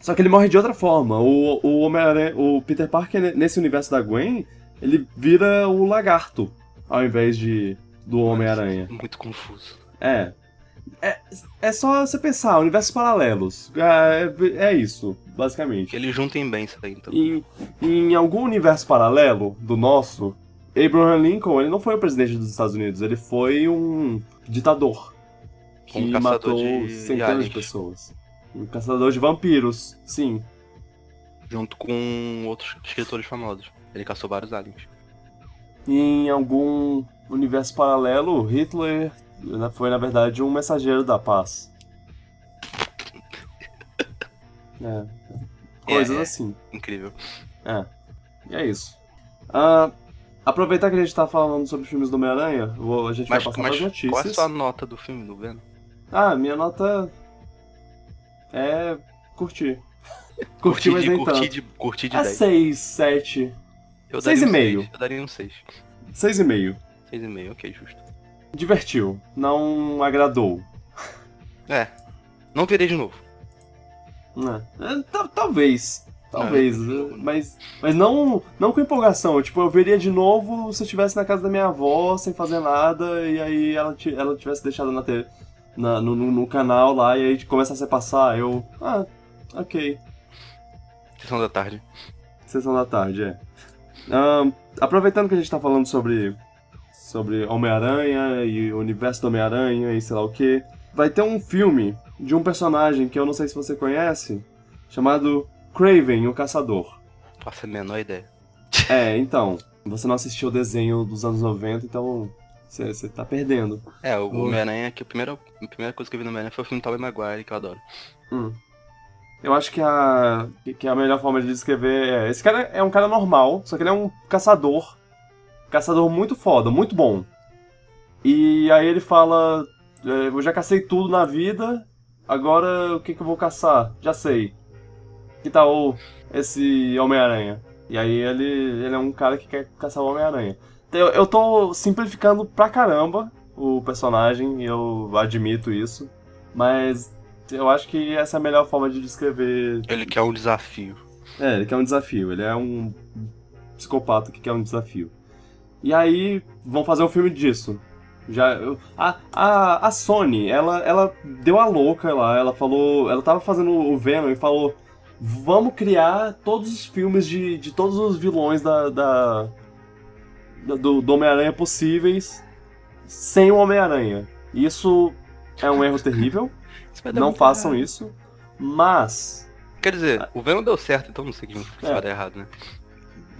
Só que ele morre de outra forma. O, o, Homem o Peter Parker, nesse universo da Gwen, ele vira o lagarto, ao invés de do Homem-Aranha. Muito confuso. É. É, é só você pensar, universos paralelos. É, é isso, basicamente. Eles juntem bem isso aí, então. Em, em algum universo paralelo do nosso, Abraham Lincoln, ele não foi o presidente dos Estados Unidos, ele foi um ditador. Que um matou de centenas de pessoas. Um caçador de vampiros, sim. Junto com outros escritores famosos. Ele caçou vários aliens. Em algum universo paralelo, Hitler foi, na verdade, um mensageiro da paz. É. Coisas é, é. assim. Incrível. É. E é isso. Uh, aproveitar que a gente tá falando sobre filmes do Homem-Aranha, a gente mas, vai passar as notícias. Qual é a sua nota do filme do Venom? Ah, minha nota é curtir. curtir, mas nem curtir tanto. De, curtir de é 10. 6, 7. Eu 6,5. Eu daria um 6. 6,5. 6,5, ok, justo. Divertiu, não agradou. É, não verei de novo. É, talvez. Talvez, não, mas, mas não, não com empolgação. Tipo, eu veria de novo se eu estivesse na casa da minha avó, sem fazer nada, e aí ela, ela tivesse deixado na, te, na no, no, canal lá, e aí começasse a passar. Eu, ah, ok. Sessão da tarde. Sessão da tarde, é. Um, aproveitando que a gente tá falando sobre, sobre Homem-Aranha e o universo do Homem-Aranha e sei lá o que, vai ter um filme de um personagem que eu não sei se você conhece, chamado Craven, o Caçador. Faço a menor ideia. É, então, você não assistiu o desenho dos anos 90, então você tá perdendo. É, o Homem-Aranha, que a primeira, a primeira coisa que eu vi no Homem-Aranha foi o filme Tobey Maguire, que eu adoro. Hum. Eu acho que a, que a melhor forma de descrever é. Esse cara é um cara normal, só que ele é um caçador. Caçador muito foda, muito bom. E aí ele fala: é, Eu já cacei tudo na vida, agora o que, que eu vou caçar? Já sei. Que tal esse Homem-Aranha? E aí ele, ele é um cara que quer caçar o Homem-Aranha. Eu, eu tô simplificando pra caramba o personagem, eu admito isso. Mas eu acho que essa é a melhor forma de descrever. Ele quer um desafio. É, ele quer um desafio. Ele é um psicopata que quer um desafio. E aí vão fazer um filme disso. Já a, a, a Sony, ela, ela deu a louca lá, ela falou, ela tava fazendo o Venom e falou: "Vamos criar todos os filmes de, de todos os vilões da, da do, do Homem-Aranha possíveis sem o Homem-Aranha". Isso é um erro terrível. Não façam errado. isso. Mas. Quer dizer, o Venom deu certo, então não sei o que é. vai dar errado, né?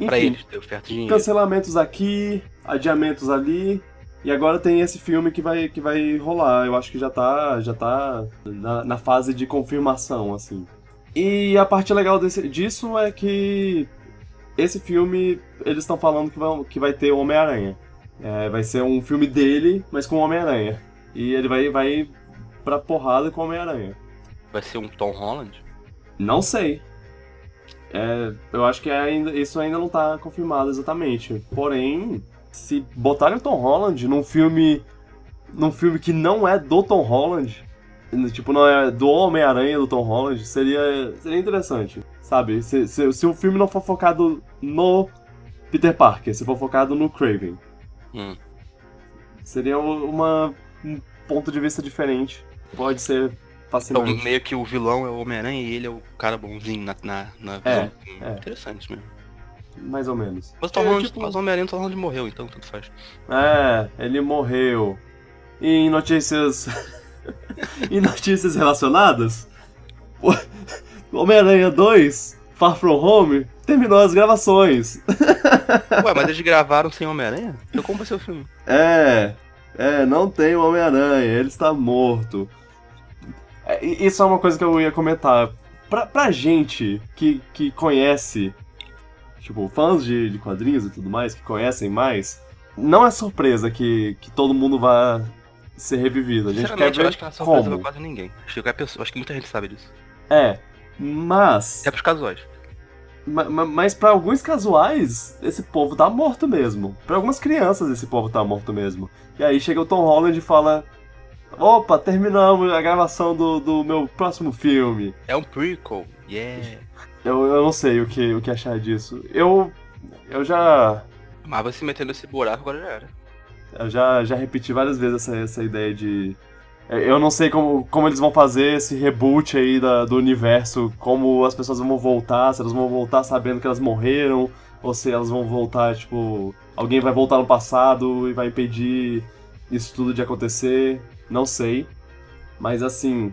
Pra eles deu certo dinheiro. Cancelamentos aqui, adiamentos ali. E agora tem esse filme que vai, que vai rolar. Eu acho que já tá, já tá na, na fase de confirmação, assim. E a parte legal desse, disso é que esse filme, eles estão falando que vai, que vai ter o Homem-Aranha. É, vai ser um filme dele, mas com o Homem-Aranha. E ele vai, vai pra porrada com o Homem-Aranha. Vai ser um Tom Holland? Não sei. É, eu acho que ainda, isso ainda não tá confirmado exatamente. Porém, se botarem o Tom Holland num filme. num filme que não é do Tom Holland, tipo, não é do Homem-Aranha do Tom Holland, seria, seria interessante. Sabe? Se, se, se o filme não for focado no Peter Parker, se for focado no Craven. Hum. Seria uma, um ponto de vista diferente pode ser fascinante. Então, meio que o vilão é o Homem-Aranha e ele é o cara bonzinho na, na, na é, é. Interessante mesmo. Mais ou menos. Mas, tá é, tipo... o Homem-Aranha tá falando de morreu, então tanto faz. É, ele morreu. E em notícias. em notícias relacionadas, o Homem-Aranha 2 Far From Home terminou as gravações. Ué, mas eles gravaram sem Homem-Aranha? Então como vai ser o filme? É, é, não tem o Homem-Aranha, ele está morto. É, isso é uma coisa que eu ia comentar. Pra, pra gente que, que conhece, tipo, fãs de, de quadrinhos e tudo mais, que conhecem mais, não é surpresa que, que todo mundo vá ser revivido. A gente quer ver eu acho que não é surpresa como. pra quase ninguém. Acho que, pessoa, acho que muita gente sabe disso. É, mas... É pros casuais. Ma- ma- Mas pra alguns casuais, esse povo tá morto mesmo. Pra algumas crianças, esse povo tá morto mesmo. E aí chega o Tom Holland e fala: Opa, terminamos a gravação do, do meu próximo filme. É um prequel. Yeah. Eu, eu não sei o que, o que achar disso. Eu. Eu já. Marvel se metendo nesse buraco agora já era. Eu já, já repeti várias vezes essa, essa ideia de. Eu não sei como, como eles vão fazer esse reboot aí da, do universo, como as pessoas vão voltar, se elas vão voltar sabendo que elas morreram, ou se elas vão voltar, tipo, alguém vai voltar no passado e vai impedir isso tudo de acontecer. Não sei. Mas assim,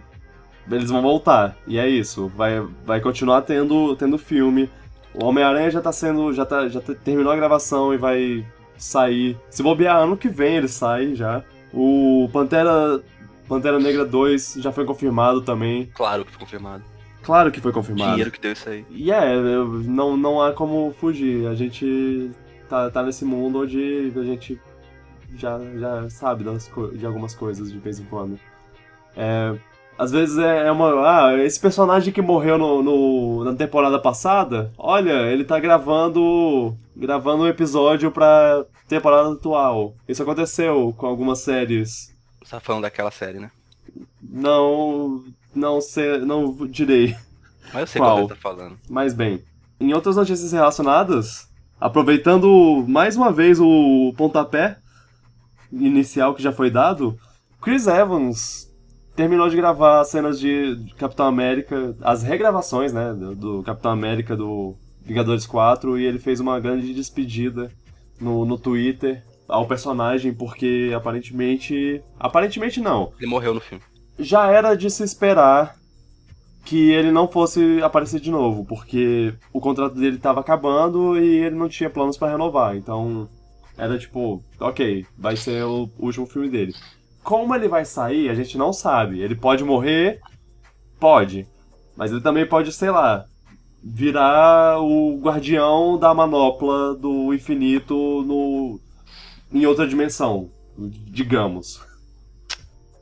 eles vão voltar. E é isso. Vai, vai continuar tendo, tendo filme. O Homem-Aranha já tá sendo. Já, tá, já te- terminou a gravação e vai sair. Se bobear ano que vem ele sai já. O Pantera. Pantera Negra 2 já foi confirmado também. Claro que foi confirmado. Claro que foi confirmado. Dinheiro que deu isso aí. E é, eu- não, não há como fugir. A gente tá, tá nesse mundo onde a gente já, já sabe das de algumas coisas de vez em quando. É, às vezes é, é uma. Ah, esse personagem que morreu no, no- na temporada passada, olha, ele tá gravando. gravando um episódio pra temporada atual. Isso aconteceu com algumas séries. Você tá falando daquela série, né? Não. Não sei. Não direi. Mas eu sei qual você tá falando. Mas bem, em outras notícias relacionadas, aproveitando mais uma vez o pontapé inicial que já foi dado, Chris Evans terminou de gravar as cenas de de Capitão América, as regravações, né, do, do Capitão América do Vingadores 4, e ele fez uma grande despedida no, no Twitter ao personagem, porque aparentemente. Aparentemente não Ele morreu no filme. já era de se esperar que ele não fosse aparecer de novo, porque o contrato dele estava acabando e ele não tinha planos para renovar. Então, era tipo, ok, vai ser o último filme dele. Como ele vai sair, a gente não sabe. Ele pode morrer, pode, mas ele também pode, sei lá, virar o guardião da manopla do infinito no em outra dimensão, digamos.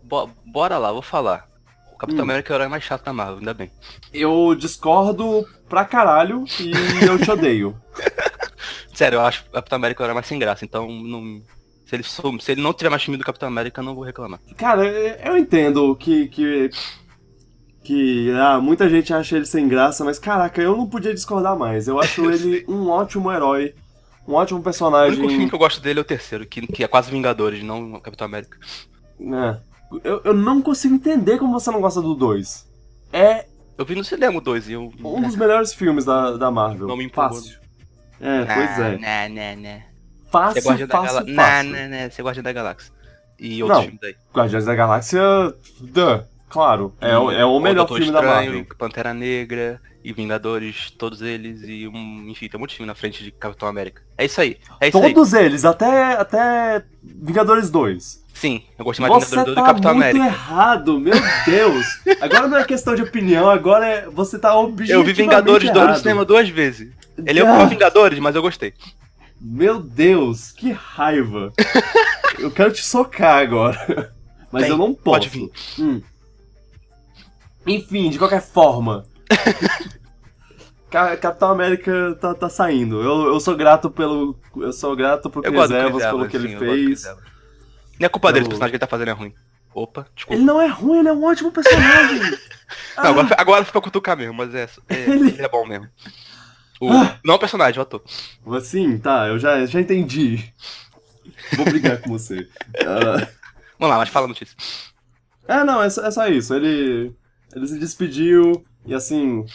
Bo- bora lá, vou falar. O Capitão Hum. América é o herói mais chato da Marvel, ainda bem. Eu discordo pra caralho e eu te odeio. Sério, eu acho o Capitão América herói mais sem graça, então não. Se ele, sou- se ele não tiver mais time do Capitão América, eu não vou reclamar. Cara, eu entendo que. que. que ah, muita gente acha ele sem graça, mas caraca, eu não podia discordar mais. Eu acho ele um ótimo herói, um ótimo O único personagem. filme que eu gosto dele é o terceiro, que, que é quase Vingadores, não o Capitão América. né? Eu, eu não consigo entender como você não gosta do 2. É Eu vi no cinema o 2 e eu. um dos melhores filmes da, da Marvel. Não me empolgou. Fácil. É, pois é. Né, né, né. Você é Fácil, da fácil, Galáxia. fácil. Né, né, né. Você é Guardião da Galáxia. E outros Não. filmes aí. Guardiões da Galáxia, duh, claro. É, o- é o melhor Doutor filme da Estranho, Marvel. Pantera Negra e Vingadores, todos eles, e um. Enfim, tem um monte de filme na frente de Capitão América. É isso aí. É isso aí. Todos eles, até, até Vingadores 2. Sim, eu gostei mais de Você Vingadores 2 tá do que Capitão muito América. errado, meu Deus. Agora não é questão de opinião, agora é, você tá objetivamente Eu vi Vingadores 2 no cinema duas vezes. Ele é Ah, um Vingadores, mas eu gostei. Meu Deus, que raiva. eu quero te socar agora. Mas Vem, eu não posso. pode vir. Hum. Enfim, de qualquer forma. Ca- Capitão América tá, tá saindo. Eu, eu sou grato pelo. Eu sou grato pro Chris Evans, pelo que ele fez. Não é culpa dele, Eu- o personagem que ele tá fazendo é ruim. Opa, desculpa. Ele não é ruim, ele é um ótimo personagem. Não, agora, foi- agora foi pra cutucar mesmo, mas é, é- Ele- ele... é bom mesmo. O, Ah. Não o personagem, o ator. Assim, tá, eu já, já entendi. Vou brigar com você. Ah, Vamos lá, mas fala a notícia. É, não, é, só- é só isso. Ele, ele se despediu e assim.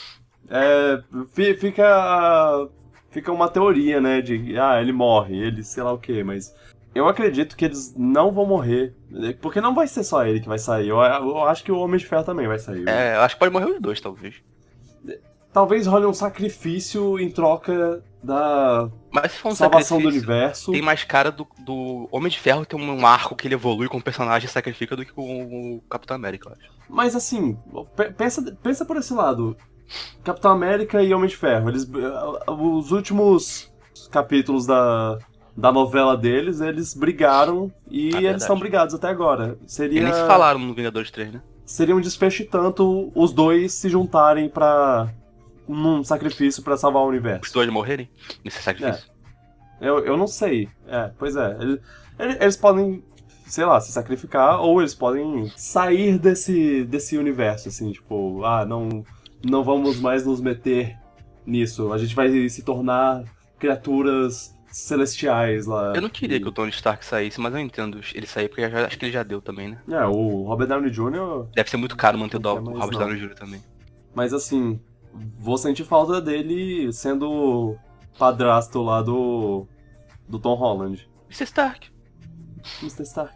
É, fi- fica. Fica uma teoria, né? De ah, ele morre, ele sei lá o que, mas. Eu acredito que eles não vão morrer. Porque não vai ser só ele que vai sair. Eu, eu acho que o Homem de Ferro também vai sair. É, eu acho que pode morrer os dois, talvez. Talvez role um sacrifício em troca da Mas se for um salvação do universo. tem mais cara do, do Homem de Ferro ter um arco que ele evolui com o personagem e sacrifica do que com o Capitão América, eu acho. Mas assim, pe- pensa, pensa por esse lado. Capitão América e Homem de Ferro, eles eh, os últimos capítulos da, da novela deles, eles brigaram e Ah, eles estão brigados até agora. Seria se falaram no Vingadores 3, né? seria um desfecho e tanto os dois se juntarem pra num sacrifício pra salvar o Os universo. dois morrerem nesse sacrifício. Eu, eu não sei. É, pois é. Eles, eles- podem, sei lá, se sacrificar ou eles podem sair desse, desse universo, assim, tipo, ah, não, não vamos mais nos meter nisso. A gente vai se tornar criaturas celestiais lá. Eu não queria E- que o Tony Stark saísse, mas eu entendo ele sair, porque já- acho que ele já deu também, né? É, o Robert Downey Jr., Deve ser muito caro manter o Robert não. Downey Jr. também. mas assim, vou sentir falta dele sendo padrasto lá do, do Tom Holland. Mr. Stark. Mr. Stark.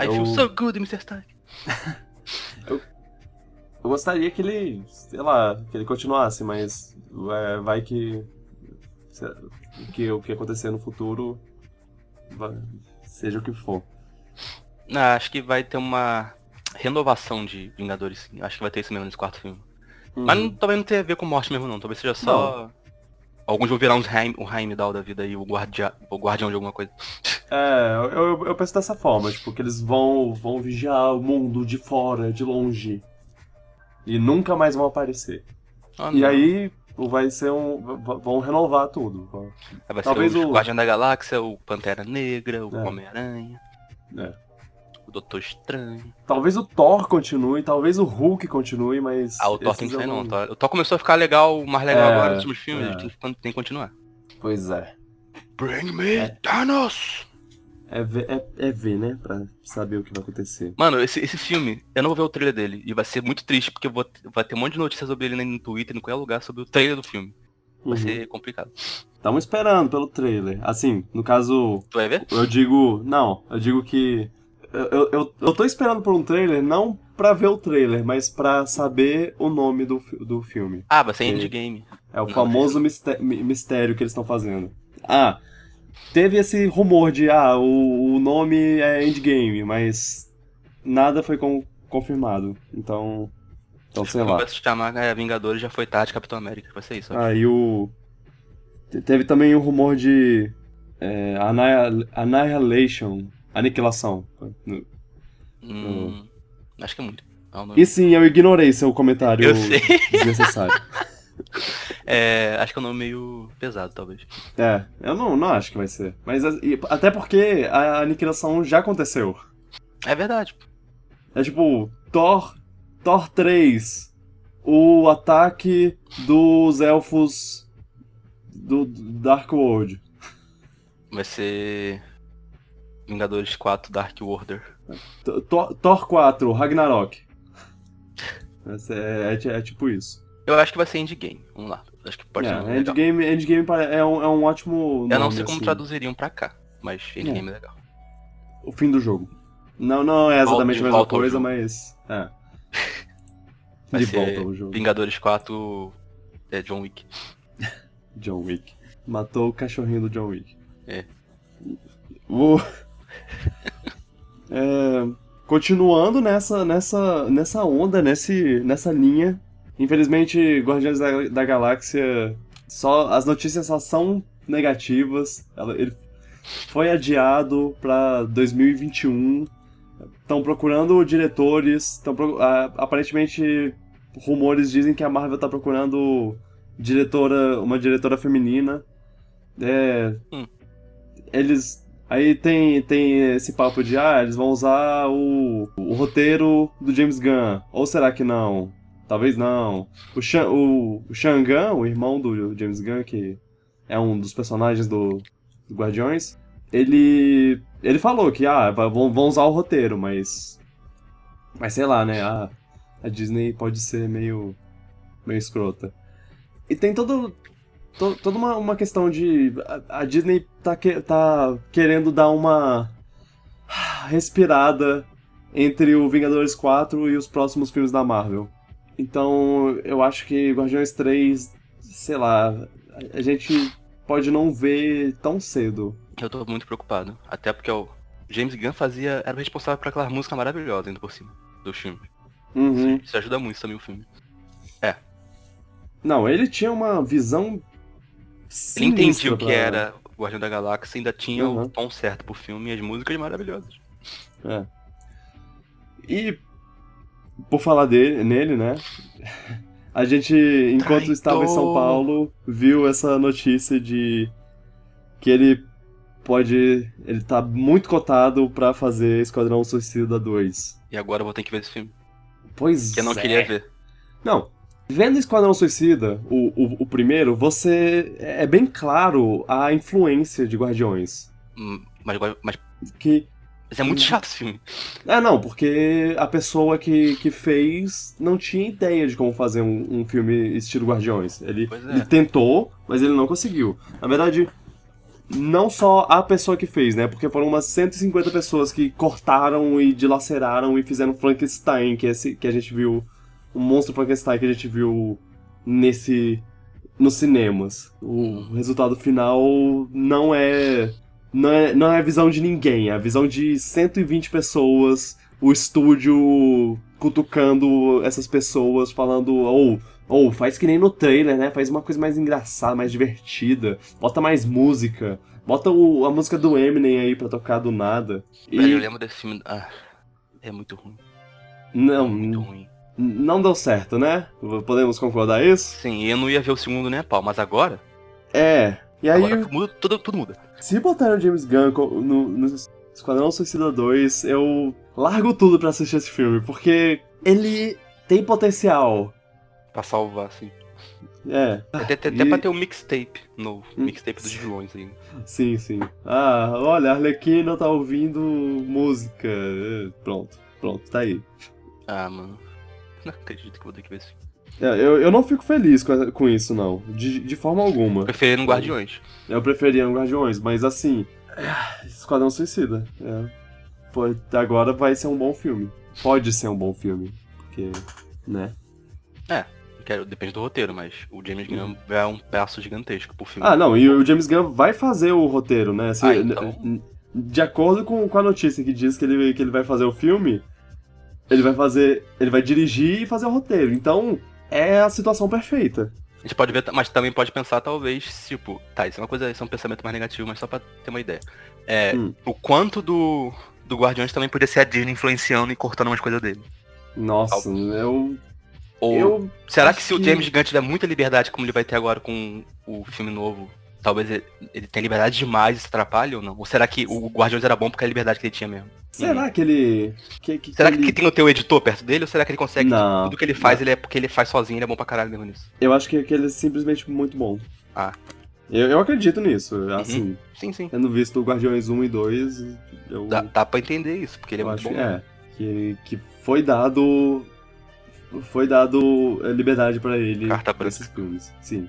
I Eu- feel so good, Mr. Stark. Eu gostaria que ele, sei lá, que ele continuasse, mas é, vai que que o que acontecer no futuro vai- seja o que for. Não, acho que vai ter uma renovação de Vingadores, sim. Acho que vai ter isso mesmo nesse quarto filme. Mas não, talvez não tenha a ver com morte mesmo, não. Talvez seja só. Alguns vão virar uns Heim, o Heimdall da vida aí, o, guardia, o guardião de alguma coisa. É, eu, eu, penso dessa forma, tipo, que eles vão, vão vigiar o mundo de fora, de longe. E nunca mais vão aparecer. Ah, E não. aí vai ser um. vão renovar tudo. Aí vai talvez ser o o- Guardião da Galáxia, o Pantera Negra, o É. Homem-Aranha. É. Doutor Estranho. Talvez o Thor continue, talvez o Hulk continue, mas. Ah, o Thor tem que sair não. O Thor, o Thor começou a ficar legal, mais legal É, agora nos últimos filmes, é. tem, que- tem que continuar. Pois é. Bring me É. Thanos! É ver, é, é ver, né? Pra saber o que vai acontecer. Mano, esse, esse filme, eu não vou ver o trailer dele. E vai ser muito triste, porque eu vou, vai ter um monte de notícias sobre ele no Twitter, em qualquer lugar, sobre o trailer do filme. Vai Uhum. ser complicado. Estamos esperando pelo trailer. Assim, no caso, Tu vai ver? eu digo. Não, eu digo que. Eu, eu, eu, tô esperando por um trailer, não pra ver o trailer, mas pra saber o nome do, do filme. Ah, vai ser endgame. É o Não, famoso misté- mi- mistério que eles estão fazendo. Ah, teve esse rumor de, ah, o, o nome é Endgame, mas nada foi con- confirmado. Então. Então, sei lá. vai se chamar é, Vingadores, já foi tarde, Capitão América. Vai ser isso. ó. Ah, e o. te- Teve também o rumor de. É, Annihil- Annihilation. Aniquilação. Hum, acho que é muito. É E sim, eu ignorei seu comentário Eu sei. desnecessário. É, acho que é um nome meio pesado, talvez. É, eu não, não acho que vai ser. Mas até porque a aniquilação já aconteceu. É verdade. É tipo, Thor. Thor 3. O ataque dos elfos do do Dark World. Vai ser. Vingadores 4 Dark Order. Thor, Thor 4, Ragnarok. É, é, é tipo isso. Eu acho que vai ser Endgame. Vamos lá. Acho que pode É, ser nome legal. Endgame, Endgame é um, é um ótimo. Eu não nome, sei como assim. traduziriam pra cá, mas Endgame é legal. O fim do jogo. Não, não é exatamente De a mesma volta coisa, mas. É. Vai De volta ao jogo. Vingadores 4 é John Wick. John Wick. Matou o cachorrinho do John Wick. É. O... É, continuando nessa, nessa, nessa onda, nesse, nessa linha. Infelizmente, Guardiões da, da Galáxia, só as notícias só são negativas. Ela- ele foi adiado para 2021. Estão procurando diretores. Tão, aparentemente, rumores dizem que a Marvel está procurando diretora, uma diretora feminina. É, Hum. Eles. Aí tem, tem esse papo de, ah, eles vão usar o, o roteiro do James Gunn. Ou será que não? Talvez não. O, Shan, o, o Shangan, o irmão do James Gunn, que é um dos personagens do, do Guardiões, ele. Ele falou que, ah, vão, vão usar o roteiro, mas. Mas sei lá, né? A, a Disney pode ser meio. meio escrota. E tem todo. To- toda uma, uma questão de. A, a Disney tá, que, tá querendo dar uma. respirada entre o Vingadores 4 e os próximos filmes da Marvel. Então, eu acho que Guardiões 3, sei lá, a gente pode não ver tão cedo. Eu tô muito preocupado. Até porque o James Gunn fazia. era o responsável por aquela música maravilhosa ainda por cima do filme. Uhum. Isso, isso ajuda muito também o filme. Não, ele tinha uma visão. Ele entendia o que pra- era o Guardião da Galáxia, ainda tinha Uhum. o tom certo pro filme e as músicas maravilhosas. É. E por falar dele, nele, né? A gente, enquanto Traidor. estava em São Paulo, viu essa notícia de que ele pode. Ele tá muito cotado pra fazer Esquadrão Suicida 2. E agora eu vou ter que ver esse filme. Pois Que eu não é. queria ver. Não. Vendo Esquadrão Suicida, o, o, o primeiro, você. É bem claro a influência de Guardiões. Hum, Mas, mas, Que mas é muito chato esse filme. É, não, porque a pessoa que, que fez não tinha ideia de como fazer um, um filme estilo Guardiões. Ele, é. ele tentou, mas ele não conseguiu. Na verdade, não só a pessoa que fez, né? Porque foram umas 150 pessoas que cortaram e dilaceraram e fizeram Frankenstein, que, é esse, que a gente viu. O monstro Frankenstein que a gente viu nesse. nos cinemas. O resultado final não é não é, não é a visão de ninguém, é a visão de 120 pessoas, o estúdio cutucando essas pessoas, falando, ou, ou faz que nem no trailer, né? Faz uma coisa mais engraçada, mais divertida, bota mais música, bota o- a música do Eminem aí pra tocar do nada. E Velho, eu lembro desse filme. Ah, é muito ruim. não, Muito ruim. Não deu certo, né? Podemos concordar isso? Sim, eu não ia ver o segundo nem a pau, mas agora. É. E aí, agora muda, tudo, tudo muda. Se botaram o James Gunn no, no Esquadrão Suicida 2, eu largo tudo pra assistir esse filme, porque ele tem potencial. Pra salvar, assim. É, Até, até, e- pra ter um mixtape novo. Hum. Mixtape dos vilões aí. sim, sim. Ah, olha, a Arlequina tá ouvindo música. É, Pronto, pronto, tá aí. Ah, mano. Não acredito que vou ter que ver esse filme. É, eu, eu não fico feliz com, com isso, não. De, de forma alguma. Preferindo Guardiões. Eu preferia um Guardiões, mas assim. é, Esquadrão Suicida. É. Agora vai ser um bom filme. Pode ser um bom filme. Porque. Né? Quero, depende do roteiro, mas o James Gunn é um pedaço gigantesco pro filme. Ah, não, e o James Gunn vai fazer o roteiro, né? Se- Ah, então. De acordo com, com a notícia que diz que ele, que ele vai fazer o filme, ele vai fazer. Ele vai dirigir e fazer o roteiro. Então, é a situação perfeita. A gente pode ver, mas também pode pensar, talvez, tipo, tá, isso é uma coisa, isso é um pensamento mais negativo, mas só pra ter uma ideia. É, Hum. o quanto do, do Guardiões também podia ser a Disney influenciando e cortando umas coisas dele. Nossa, eu. Ou Eu. será que se o que- James Gunn tiver muita liberdade, como ele vai ter agora com o filme novo, talvez ele, ele tenha liberdade demais e se atrapalhe ou não? Ou será que o Guardiões era bom porque a liberdade que ele tinha mesmo? Será que ele. Que, que, Será que que, ele... tem o teu editor perto dele ou será que ele consegue Não, tudo que ele faz, ele é porque ele faz sozinho, ele é bom pra caralho mesmo nisso? Eu acho que, que ele é simplesmente muito bom. Ah. Eu, eu acredito nisso. Assim, Sim, sim. tendo visto o Guardiões 1 e 2, eu. Dá, dá pra entender isso, porque ele é eu muito acho bom. que é. Que, que foi dado. Foi dado eh, liberdade pra ele Carta branca. filmes. Sim.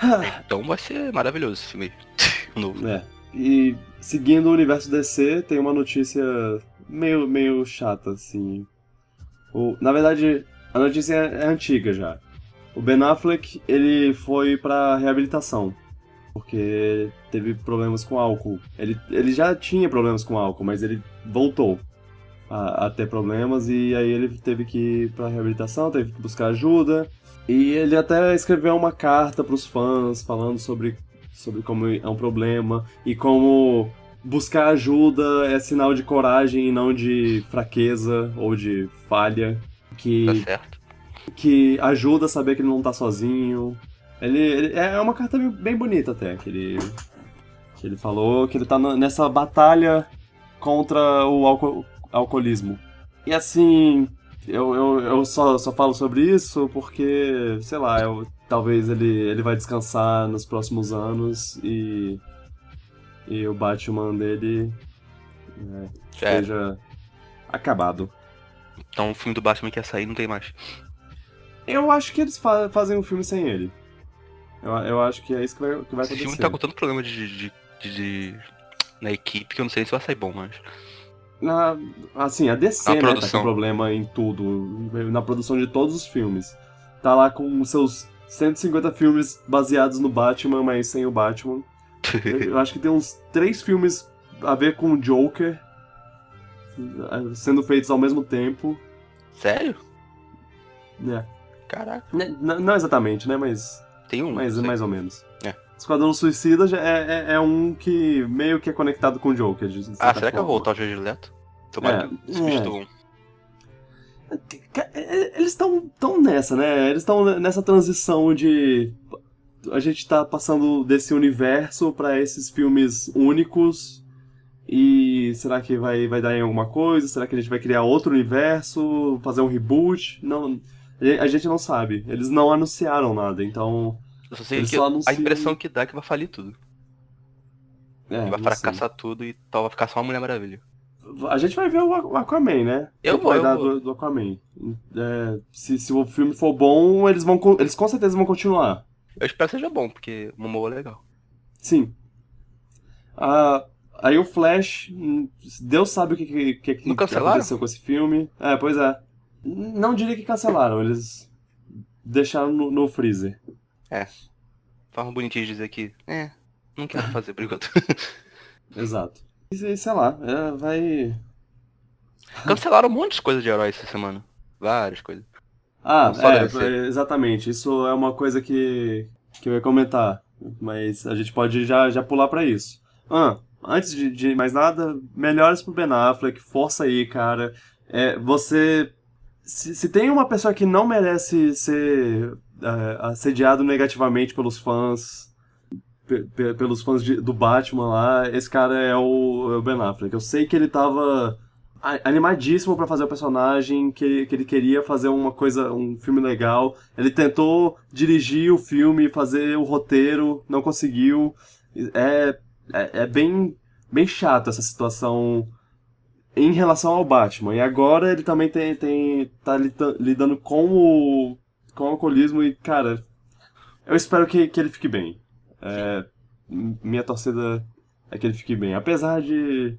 Então vai ser maravilhoso esse filme novo. É. E seguindo o universo DC, tem uma notícia meio, meio chata, assim. O, na verdade, a notícia é, é antiga já. O Ben Affleck, ele foi pra reabilitação. Porque teve problemas com álcool. Ele, ele já tinha problemas com álcool, mas ele voltou a, a ter problemas e aí ele teve que ir pra reabilitação, teve que buscar ajuda. E ele até escreveu uma carta pros fãs falando sobre, sobre como é um problema e como buscar ajuda é sinal de coragem e não de fraqueza ou de falha. Que Tá certo. que ajuda a saber que ele não tá sozinho. Ele, ele- é uma carta bem- bonita até, que ele, que ele falou que ele tá nessa batalha contra o alco- alcoolismo. E assim, eu, eu, eu só, só falo sobre isso porque, sei lá, eu, talvez ele, ele vai descansar nos próximos anos e, e o Batman dele né, É, esteja acabado. então o filme do Batman que ia sair não tem mais. Eu acho que eles fa- fazem um filme sem ele. Eu, eu acho que é isso que vai, que vai Esse acontecer. filme tá com tanto problema de, de, de- de- na equipe que eu não sei se vai sair bom, mas. Na, assim, a DC, A né, tá com problema em tudo, na produção de todos os filmes. Tá lá com seus 150 filmes baseados no Batman, mas sem o Batman. Eu, acho que tem uns três filmes a ver com o Joker, sendo feitos ao mesmo tempo. Sério? né? Caraca. Né, n- não exatamente, né, mas, Tem um. mas não sei. mais ou menos. É. Esquadrão Suicida já é, é, é um que meio que é conectado com o Joker. de Ah, será que eu forma. vou voltar ao Jared Leto? Tomara É, que substituam. Ca- é, Eles estão tão nessa, né? Eles estão nessa transição de. A gente tá passando desse universo pra esses filmes únicos. E será que vai, vai dar em alguma coisa? Será que a gente vai criar outro universo? Fazer um reboot? Não. A gente não sabe. Eles não anunciaram nada, então. Eu só sei Eles que só a impressão que dá é que vai falir tudo. É, vai não sei. fracassar tudo e tal, vai ficar só uma Mulher Maravilha. A gente vai ver o Aqu- o Aquaman, né? Eu que vou, vai eu dar vou. do, do Aquaman. É, se, se o filme for bom, eles vão eles com certeza vão continuar. Eu espero que seja bom, porque o Momoa é legal. Sim. Ah, aí o Flash, hum, Deus sabe o que, que, que, que aconteceu com esse filme. É, pois é. Não diria que cancelaram, eles deixaram no, no freezer. Forma bonitinha de dizer que, é, não quero fazer por enquanto. Exato. E, sei lá, é, vai. Cancelaram um monte de coisa de herói essa semana. Várias coisas. Ah, é, é, exatamente. Isso é uma coisa que, que eu ia comentar. Mas a gente pode já, já pular pra isso. Ah, antes de, de mais nada, melhores pro Ben Affleck, força aí, cara. É, você. Se, se tem uma pessoa que não merece ser é, assediado negativamente pelos fãs, pe- pe- pelos fãs de- do Batman lá, esse cara é o, é o Ben Affleck. Eu sei que ele tava animadíssimo pra fazer o personagem, que, que ele queria fazer uma coisa, um filme legal. Ele tentou dirigir o filme, fazer o roteiro, não conseguiu. É, é, é bem, bem chato essa situação em relação ao Batman. E agora ele também tem, tem tá lida- lidando com o, com o alcoolismo e, cara, eu espero que, que ele fique bem. É, minha torcida é que ele fique bem. Apesar de.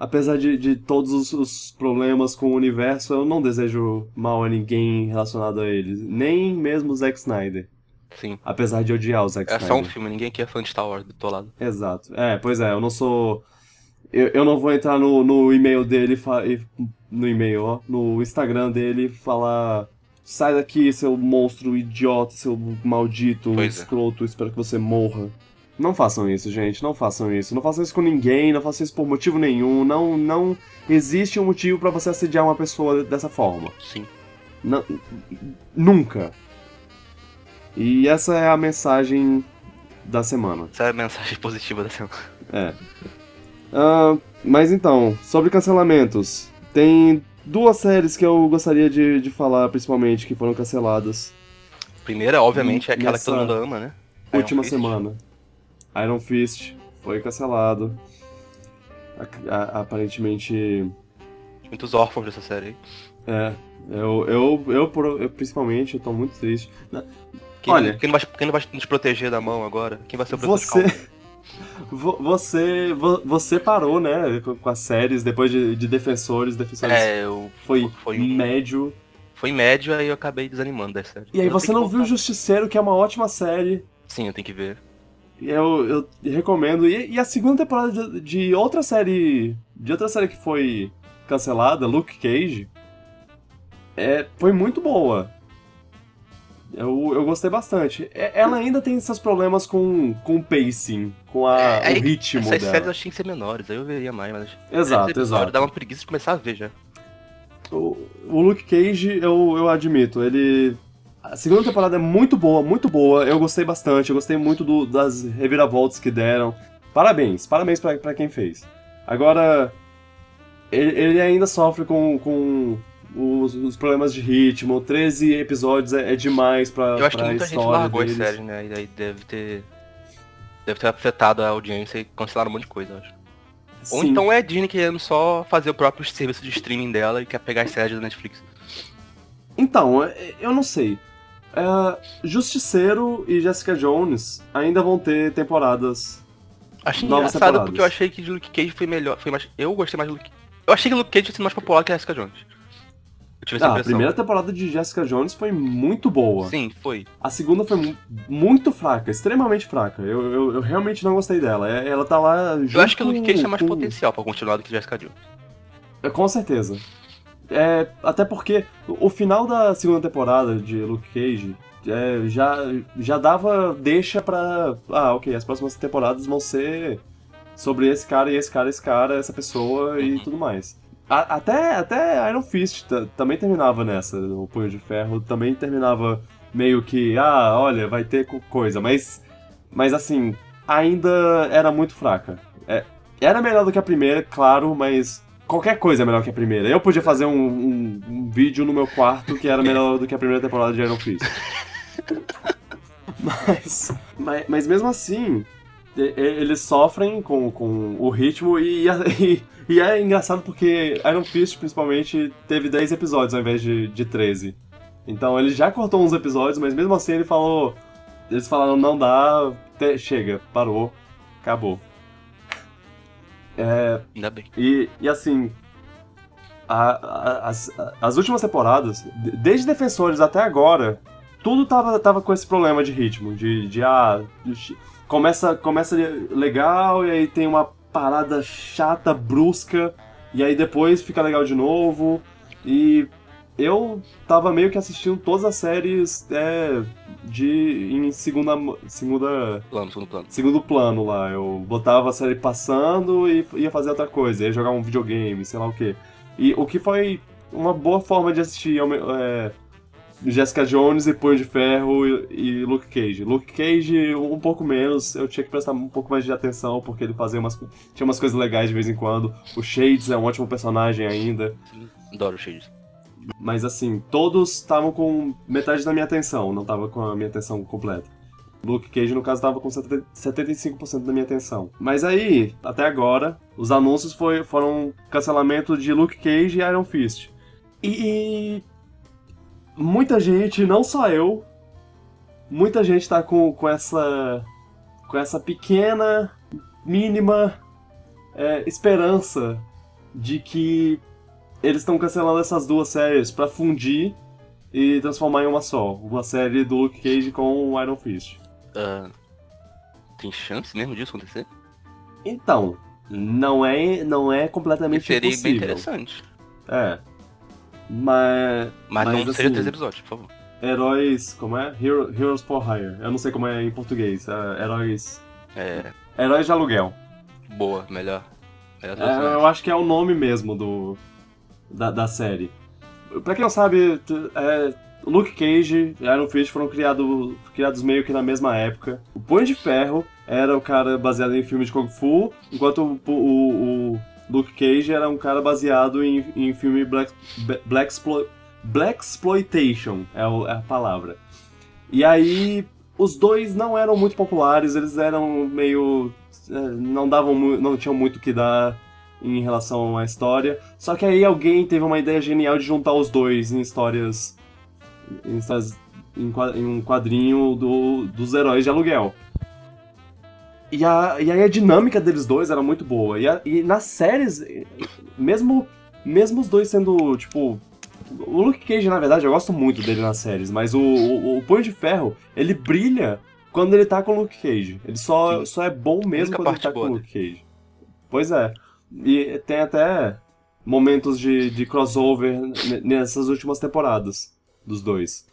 Apesar de, de todos os, os problemas com o universo, eu não desejo mal a ninguém relacionado a eles. Nem mesmo o Zack Snyder. Sim. Apesar de odiar o Zack É Snyder. só um filme, ninguém aqui é fã de Star Wars do teu lado. Exato. É, pois é, eu não sou. Eu, eu não vou entrar no, no e-mail dele, fa- no e-mail, ó, no Instagram dele e falar. Sai daqui, seu monstro idiota, seu maldito, Pois é. escroto, espero que você morra. Não façam isso, gente, não façam isso. Não façam isso com ninguém, não façam isso por motivo nenhum. Não, não existe um motivo pra você assediar uma pessoa dessa forma. Sim. Não- nunca. E essa é a mensagem da semana. Essa é a mensagem positiva da semana. É. Ah, mas então, sobre cancelamentos. Tem duas séries que eu gostaria de, de falar, principalmente, que foram canceladas. Primeira, obviamente, é aquela Nessa que todo mundo ama, né? Iron última Fist. semana. Iron Fist foi cancelado. A- a- aparentemente. Muitos órfãos dessa série aí. É. Eu, eu, eu, eu, principalmente, eu tô muito triste. Quem, Olha- quem, não vai, quem não vai nos proteger da mão agora? Quem vai ser o protetor Você. Você, vo- você parou, né, com, as séries depois de, de Defensores. Defensores É, eu, foi, foi médio. foi médio, aí eu acabei desanimando da série. E aí Eu você não viu. Justiceiro, que é uma ótima série. Sim, eu tenho que ver. Eu, eu recomendo. E, e a segunda temporada de, de outra série. De outra série que foi cancelada, Luke Cage, é, foi muito boa. Eu, eu gostei bastante. É- Ela ainda tem seus problemas com, com o pacing, com a, É, o é- ritmo Essas dela. séries eu achei que ser menores, aí eu veria mais, mas. Exato, exato. Dá uma preguiça de começar a ver já. O, o Luke Cage, eu, eu admito, ele. A segunda temporada é muito boa, muito boa. Eu gostei bastante, eu gostei muito do- das reviravoltas que deram. Parabéns, parabéns pra, pra quem fez. Agora, ele, ele ainda sofre com, com os, os problemas de ritmo. 13 episódios é, é demais pra, Eu acho que pra muita gente largou deles. a série, né? E aí deve ter. Deve ter afetado a audiência e cancelaram um monte de coisa, eu acho. Ou Sim. então é a Disney querendo só fazer o próprio serviço de streaming dela e quer pegar as séries da Netflix. Então, é- eu não sei. É, Justiceiro e Jessica Jones ainda vão ter temporadas Achei Novas engraçado temporadas. porque eu achei que Luke Cage foi melhor. Foi mais, eu gostei mais do Luke Eu achei que Luke Cage tinha sido mais popular que a Jessica Jones. Tive essa Ah, a primeira temporada de Jessica Jones foi muito boa. Sim, foi. A segunda foi mu- muito fraca, extremamente fraca. Eu, eu, eu realmente não gostei dela. É- Ela tá lá junto Eu acho que o Luke Cage tinha mais com- potencial pra continuar do que Jessica Jones. É, Com certeza. É, até porque o final da segunda temporada de Luke Cage é, já, já dava deixa pra. Ah, ok, as próximas temporadas vão ser sobre esse cara e esse cara, esse cara, essa pessoa e Uhum. tudo mais. Até, até Iron Fist ta- também terminava nessa, o Punho de Ferro também terminava meio que, ah, olha, vai ter co- coisa, mas, mas assim, ainda era muito fraca. É, era melhor do que a primeira, claro, mas qualquer coisa é melhor que a primeira. Eu podia fazer um, um- um vídeo no meu quarto que era melhor do que a primeira temporada de Iron Fist. mas, mas, mas mesmo assim, eles sofrem com, com o ritmo e, e, e é engraçado porque Iron Fist, principalmente, teve 10 episódios ao invés de, de 13. Então ele já cortou uns episódios, mas mesmo assim ele falou. Eles falaram, não dá, te- chega, parou, acabou. É, Ainda bem. e, e assim, a- a- as, as últimas temporadas, de- desde Defensores até agora, tudo tava, tava com esse problema de ritmo, de, de ah, começa, começa legal e aí tem uma parada chata, brusca, e aí depois fica legal de novo, e eu tava meio que assistindo todas as séries é, de em segunda, segunda Plano, segundo plano. segundo plano lá. Eu botava a série passando e ia fazer outra coisa, ia jogar um videogame, sei lá o quê. E o que foi uma boa forma de assistir é, Jessica Jones e Punho de Ferro e, e Luke Cage. Luke Cage um pouco menos, eu tinha que prestar um pouco mais de atenção porque ele fazia umas tinha umas coisas legais de vez em quando. O Shades é um ótimo personagem ainda. Adoro o Shades. Mas assim, todos estavam com metade da minha atenção, não tava com a minha atenção completa. Luke Cage, no caso, tava com 70 75% da minha atenção. Mas aí, até agora, os anúncios foi, foram cancelamento de Luke Cage e Iron Fist. E muita gente, não só eu, muita gente tá com, com essa com essa pequena, mínima é, esperança de que eles estão cancelando essas duas séries pra fundir e transformar em uma só. Uma série do Luke Cage com o Iron Fist. Ah, tem chance mesmo disso acontecer? Então, não é, não é completamente Seria bem impossível. interessante. É. Mas. Mas, não assim, seja terceiro episódio, por favor. Heróis. Como é? Hero- Heroes for Hire. Eu não sei como é em português. É, heróis. É. Heróis de aluguel. Boa, melhor. Melhor É, eu acho que é o nome mesmo do da, da série. Pra quem não sabe, é, Luke Cage e Iron Fist foram criado, criados meio que na mesma época. O Punho de Ferro era o cara baseado em filme de Kung Fu, enquanto o, o- o Luke Cage era um cara baseado em, em filme Black, Black, Black Exploitation, é, é a palavra. E aí, os dois não eram muito populares, eles eram meio. é, não davam não tinham muito o que dar em relação à história. Só que aí alguém teve uma ideia genial de juntar os dois em histórias. em, histórias- em um quadrinho do, dos heróis de aluguel. E, a, e aí a dinâmica deles dois era muito boa. E, a- e nas séries, mesmo, mesmo os dois sendo, tipo. O Luke Cage, na verdade, eu gosto muito dele nas séries, mas o, o, o Punho de Ferro, ele brilha quando ele tá com o Luke Cage. Ele só, Sim. só é bom mesmo quando ele tá com o Luke Cage. Pois é. E tem até momentos de, de crossover nessas últimas temporadas dos dois.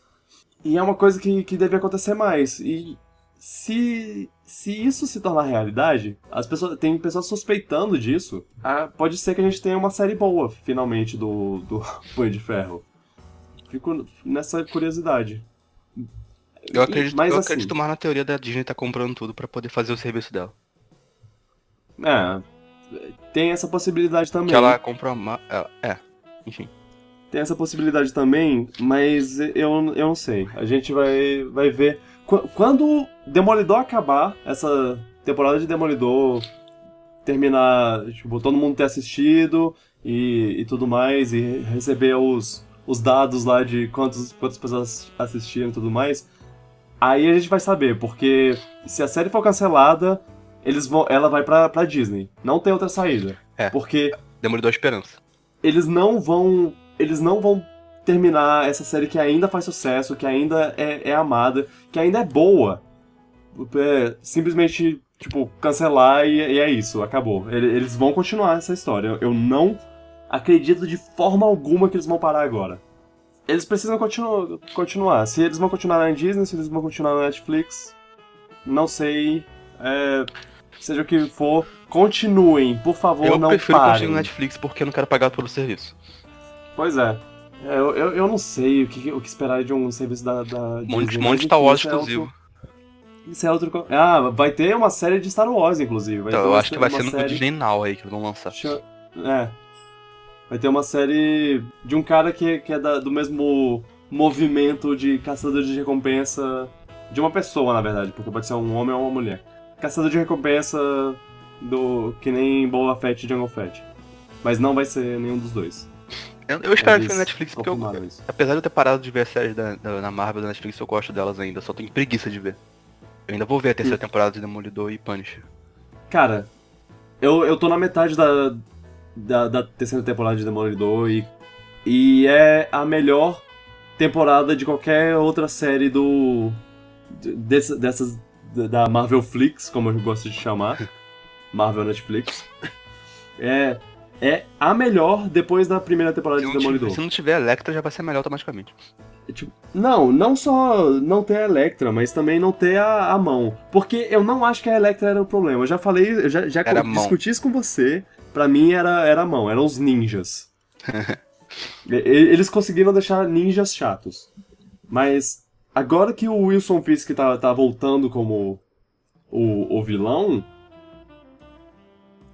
E é uma coisa que, que deve acontecer mais. E se, se isso se tornar realidade, as pessoas tem pessoas suspeitando disso. Ah, pode ser que a gente tenha uma série boa, finalmente, do, do Punho de Ferro. Fico nessa curiosidade. Eu acredito, Mas eu assim- acredito mais na teoria da Disney tá comprando tudo pra poder fazer o serviço dela. É, tem essa possibilidade também. Que ela compra uma. É, é, enfim. Tem essa possibilidade também, mas eu, eu não sei. A gente vai, vai ver. Qu- Quando Demolidor acabar, essa temporada de Demolidor terminar, tipo, todo mundo ter assistido e, e tudo mais, e receber os, os dados lá de quantos, quantas pessoas assistiram e tudo mais, aí a gente vai saber, porque se a série for cancelada, eles vão, ela vai pra, pra Disney. Não tem outra saída. É. Porque Demolidor Esperança. eles não vão. Eles não vão terminar essa série que ainda faz sucesso, que ainda é, é amada, que ainda é boa. É, simplesmente, tipo, cancelar e, e é isso, acabou. Eles vão continuar essa história. Eu não acredito de forma alguma que eles vão parar agora. Eles precisam continu continuar. Se eles vão continuar na Disney, se eles vão continuar na Netflix, não sei. É, seja o que for, continuem, por favor, eu não prefiro parem. continuar na Netflix porque eu não quero pagar pelo serviço. Pois é. É, Eu, eu, eu não sei o que, o que esperar de um serviço da, da. Monte, monte Star Wars é exclusivo. Isso é outro. Ah, vai ter uma série de Star Wars, inclusive. Vai Então, eu acho que vai ser no série- Disney Now aí que vão lançar. Cha- É. Vai ter uma série de um cara que, que é da- do mesmo movimento de caçador de recompensa. De uma pessoa, na verdade, porque pode ser um homem ou uma mulher. Caçador de recompensa do. que nem Boba Fett e Jungle Fett. Mas não vai ser nenhum dos dois. Eu, eu espero que seja Netflix porque eu, isso. apesar de eu ter parado de ver as séries da, da, na Marvel da Netflix, eu gosto delas ainda, só tenho preguiça de ver. Eu ainda vou ver a terceira temporada de Demolidor e Punisher. Cara, eu, eu tô na metade da, da, da terceira temporada de Demolidor e, e é a melhor temporada de qualquer outra série do. de- dessa- dessas. da Marvel Flix, como eu gosto de chamar. Marvel Netflix. É. É a melhor depois da primeira temporada Se de Demolidor. tiver, se não tiver Electra, já vai ser melhor automaticamente. Tipo, não, não só não ter a Electra, mas também não ter a, a mão. Porque eu não acho que a Electra era o problema. Eu já falei, eu já, já discuti isso com você. Pra mim era, era a mão, eram os ninjas. Eles conseguiram deixar ninjas chatos. Mas agora que o Wilson Fisk tá, tá voltando como o, o vilão,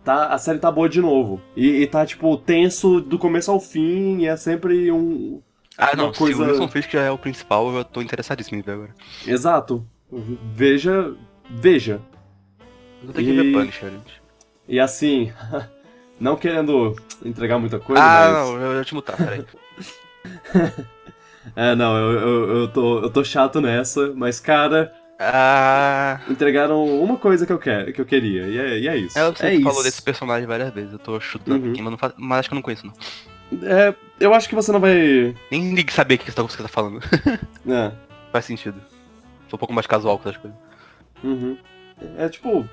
tá, a série tá boa de novo. E, e tá, tipo, tenso do começo ao fim, e é sempre um, Ah, não, coisa- se o Wilson Fisk já é o principal, eu tô interessadíssimo em ver agora. Exato. Veja, veja. Tenho que E- ver Punisher, gente. E assim, não querendo entregar muita coisa, Ah, mas... não, eu já te mutar, peraí. É, não, eu, eu, eu, tô, eu tô chato nessa, mas cara, Ah. entregaram uma coisa que eu, quero, que eu queria, e é, e é isso. É, você é falou isso. desse personagem várias vezes, eu tô chutando Uhum. aqui, mas, mas acho que eu não conheço, não. É, eu acho que você não vai... Nem ligue saber o que você tá, que você tá falando. É, Faz sentido. Sou um pouco mais casual com essas coisas. uhum. é tipo...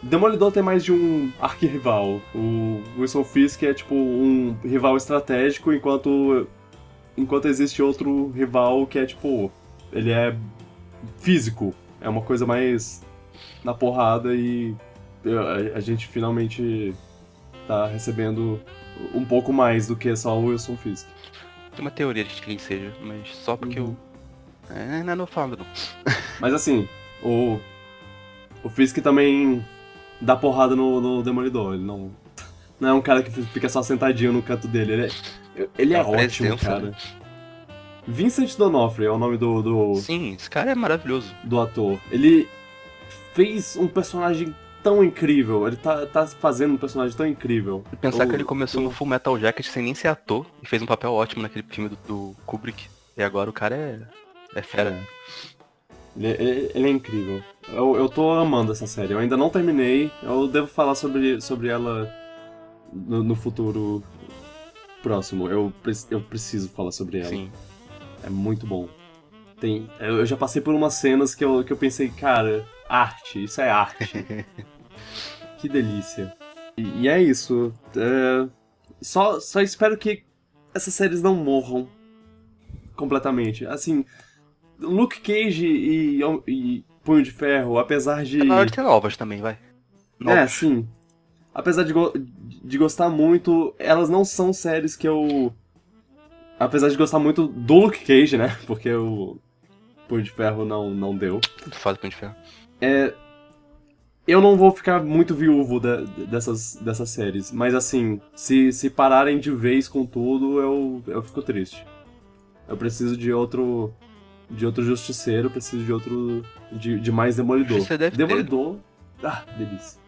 Demolidor tem mais de um arquirrival. O Wilson Fisk é tipo um rival estratégico, enquanto enquanto existe outro rival que é tipo ele é físico, é uma coisa mais na porrada e a, a gente finalmente tá recebendo um pouco mais do que só o Wilson Fisk. Tem uma teoria de quem seja, mas só porque Uhum. eu. É, não é no falo, não. Mas assim, o o Fisk também dá porrada no, no Demolidor, ele não não é um cara que fica só sentadinho no canto dele, ele é, ele é É ótimo, presença, cara. né? Vincent D'Onofrio é o nome do, do, Sim, esse cara é maravilhoso. do ator. Ele fez um personagem tão incrível. Ele tá, tá fazendo um personagem tão incrível. Pensar O- que ele começou o- no Full Metal Jacket sem nem ser ator e fez um papel ótimo naquele filme do, do Kubrick. E agora o cara é. É fera. Ele, ele- ele é incrível. Eu, eu tô amando essa série. Eu ainda não terminei. Eu devo falar sobre, sobre ela no, no futuro próximo. Eu, eu preciso falar sobre ela. Sim. É muito bom. Tem, eu já passei por umas cenas que eu, que eu pensei, cara, arte, isso é arte. que delícia. E, e é isso. É, só, só espero que essas séries não morram completamente. Assim, Luke Cage e, e Punho de Ferro, apesar de. É na hora de ter novas também, vai. É, Novas. sim. Apesar de, go- de gostar muito, elas não são séries que eu. Apesar de gostar muito do Luke Cage, né? Porque o Punho de Ferro não, não deu. Tanto faz o Punho de Ferro. É. Eu não vou ficar muito viúvo da- dessas, dessas séries, mas assim, se, se pararem de vez com tudo, eu, eu fico triste. Eu preciso de outro. De outro justiceiro, preciso de outro. De, de mais demolidor. Você deve ter. demolidor. Ah, delícia.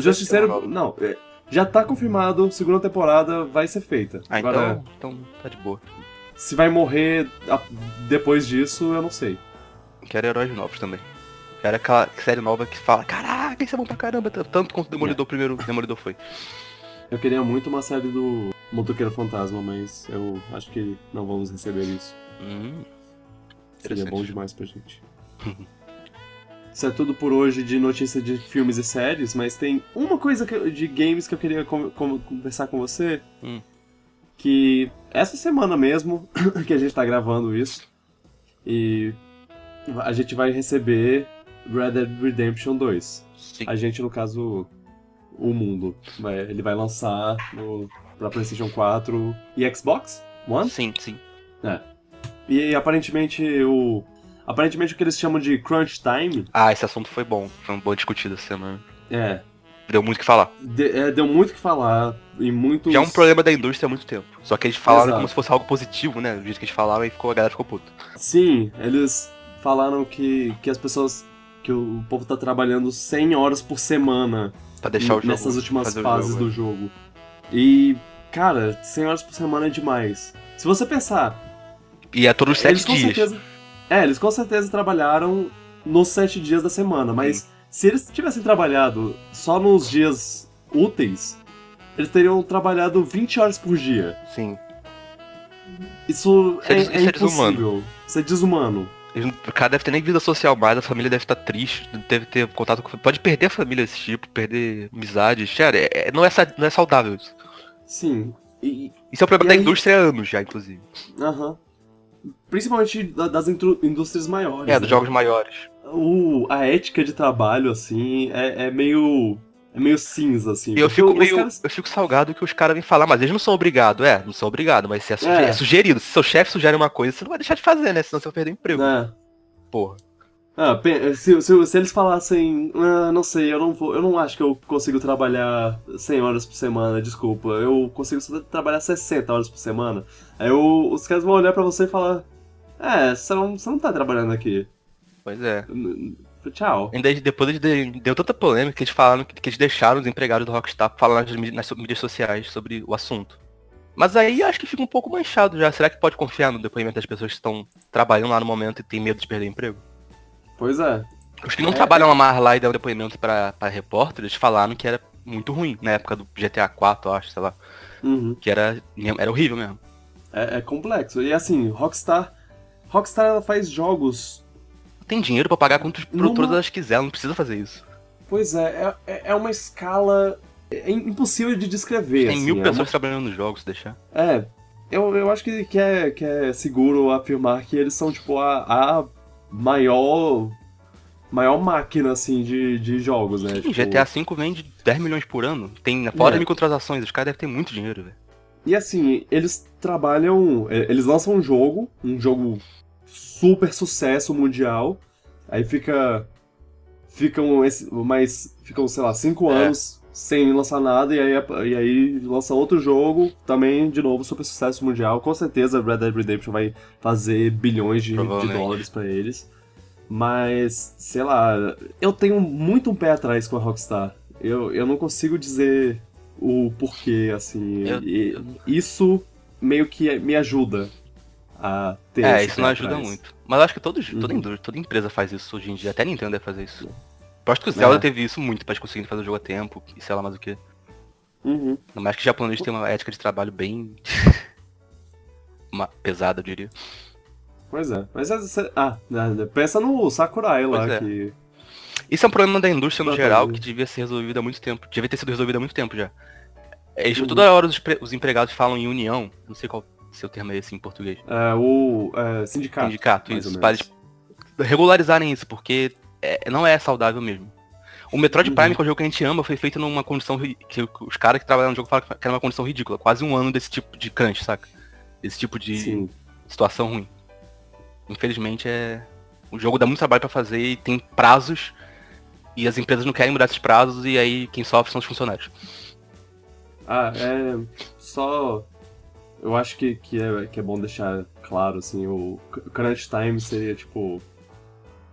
Justiceiro. nova. Não, é, já tá confirmado, segunda temporada vai ser feita. Ah, Agora, então, então tá de boa. se vai morrer a- depois disso, eu não sei. Quero heróis novos também. Quero aquela série nova que fala, caraca, isso é bom pra caramba, tanto quanto o Demolidor primeiro Demolidor foi. Eu queria muito uma série do Motoqueiro Fantasma, mas eu acho que não vamos receber isso. Hum, Seria bom demais pra gente. Isso é tudo por hoje de notícia de filmes e séries, mas tem uma coisa que de games que eu queria com- com- conversar com você. Hum. Que essa semana mesmo que a gente tá gravando isso, e a gente vai receber Red Dead Redemption 2. sim. A gente, no caso, o mundo. Vai- Ele vai lançar no, pra PlayStation 4 e Xbox One? Sim, sim. E aparentemente o. Aparentemente o que eles chamam de crunch time Ah, esse assunto foi bom. Foi um bom discutido essa semana. é, Deu muito o que falar. de- é, deu muito o que falar e muitos. Já é um problema da indústria há muito tempo. Só que eles falaram Exato. como se fosse algo positivo, né? Do jeito que eles falaram e ficou, a galera ficou puta. Sim, eles falaram que, que as pessoas. que o povo tá trabalhando 100 horas por semana Pra deixar o jogo. nessas últimas fases jogo, do jogo. E, cara, 100 horas por semana é demais. Se você pensar, E é todos os eles sete com dias. certeza. É, eles com certeza trabalharam nos sete dias da semana, mas se eles tivessem trabalhado só nos dias úteis, eles teriam trabalhado 20 horas por dia. Sim. Isso, Isso é é, é é desumano. impossível. Isso é desumano. Eles O cara deve ter nem vida social mais, a família deve estar triste, deve ter contato com. Pode perder a família desse tipo, perder amizades. Cara, é- é- não, é, não é saudável isso. Sim. E. Isso é um problema da aí- indústria há anos já, inclusive. Aham. Principalmente da- das indústrias maiores. É, dos né? jogos maiores. O, a ética de trabalho, assim, é, é meio. É meio cinza, assim. Eu fico meio. caras- Eu fico salgado que os caras vêm falar, mas eles não são obrigados. É, não são obrigados, mas se é, suge- É. é sugerido. Se seu chefe sugere uma coisa, você não vai deixar de fazer, né? Senão você vai perder o emprego. né? Porra. Ah, se, se, se eles falassem, ah, não sei, eu não vou, eu não acho que eu consigo trabalhar 100 horas por semana, desculpa, eu consigo só trabalhar 60 horas por semana. Aí eu- os caras vão olhar pra você e falar, é, você não, você não tá trabalhando aqui. Pois é. Tchau. Ainda depois de, deu tanta polêmica que eles falaram que, eles deixaram os empregados do Rockstar falar nas, nas mídias sociais sobre o assunto. Mas aí acho que fica um pouco manchado já. Será que pode confiar no depoimento das pessoas que estão trabalhando lá no momento e tem medo de perder o emprego? Pois é. Os que não É, trabalham mais lá e dão depoimento pra, pra repórter, eles falaram que era muito ruim na época do GTA 4, eu acho, sei lá. Uhum. Que era, era horrível mesmo. É, é complexo. E assim, Rockstar. Rockstar ela faz jogos. Tem dinheiro pra pagar quantos Numa- produtores elas quiserem, não precisa fazer isso. Pois é, é, é- é uma escala. É impossível de descrever. Tem assim, mil é pessoas uma- trabalhando nos jogos, se deixar. É, eu, eu acho que, que, é, que é seguro afirmar que eles são, tipo, a, a maior. maior máquina, assim, de, de jogos, né? Sim, Tipo, GTA V vende 10 milhões por ano. Tem fora É. microtransações, os caras devem ter muito dinheiro, velho. E assim, eles trabalham. é, Eles lançam um jogo, um jogo super sucesso mundial. Aí fica. Ficam esse, mais. Ficam, sei lá, cinco É. anos sem lançar nada, e aí, e aí lança outro jogo, também, de novo, super sucesso mundial. Com certeza Red Dead Redemption vai fazer bilhões de, de dólares pra eles. Mas, sei lá, eu tenho muito um pé atrás com a Rockstar. Eu, eu não consigo dizer o porquê, assim. Eu- e eu- Isso meio que me ajuda a ter É, isso não ajuda muito. Mas eu acho que todos, toda, Uhum. toda empresa faz isso hoje em dia. Até a Nintendo deve fazer isso. Eu acho que o Zelda É. teve isso muito pra eles conseguirem fazer o jogo a tempo, e sei lá mais o que. Uhum. Mais que os japoneses têm uma ética de trabalho bem. uma pesada, eu diria. Pois é. Mas essa- ah, né, pensa no Sakurai lá, é. que. Isso é um problema da indústria no Exatamente. geral que devia ser resolvido há muito tempo. Devia ter sido resolvido há muito tempo já. É, Uhum. Toda hora os, os empregados falam em união, não sei qual seu termo é esse em português. É, o é, sindicato. Sindicato, isso. Para eles regularizarem isso, porque é- não é saudável mesmo. O Metroid Uhum. Prime, que é o jogo que a gente ama, foi feito numa condição que os caras que trabalham no jogo falam que era uma condição ridícula. Quase um ano desse tipo de crunch, saca? Esse tipo de Sim. situação ruim. Infelizmente é. O jogo dá muito trabalho pra fazer e tem prazos. E as empresas não querem mudar esses prazos e aí quem sofre são os funcionários. Ah, é. Só. Eu acho que, que, é, que é bom deixar claro, assim, o crunch time seria tipo.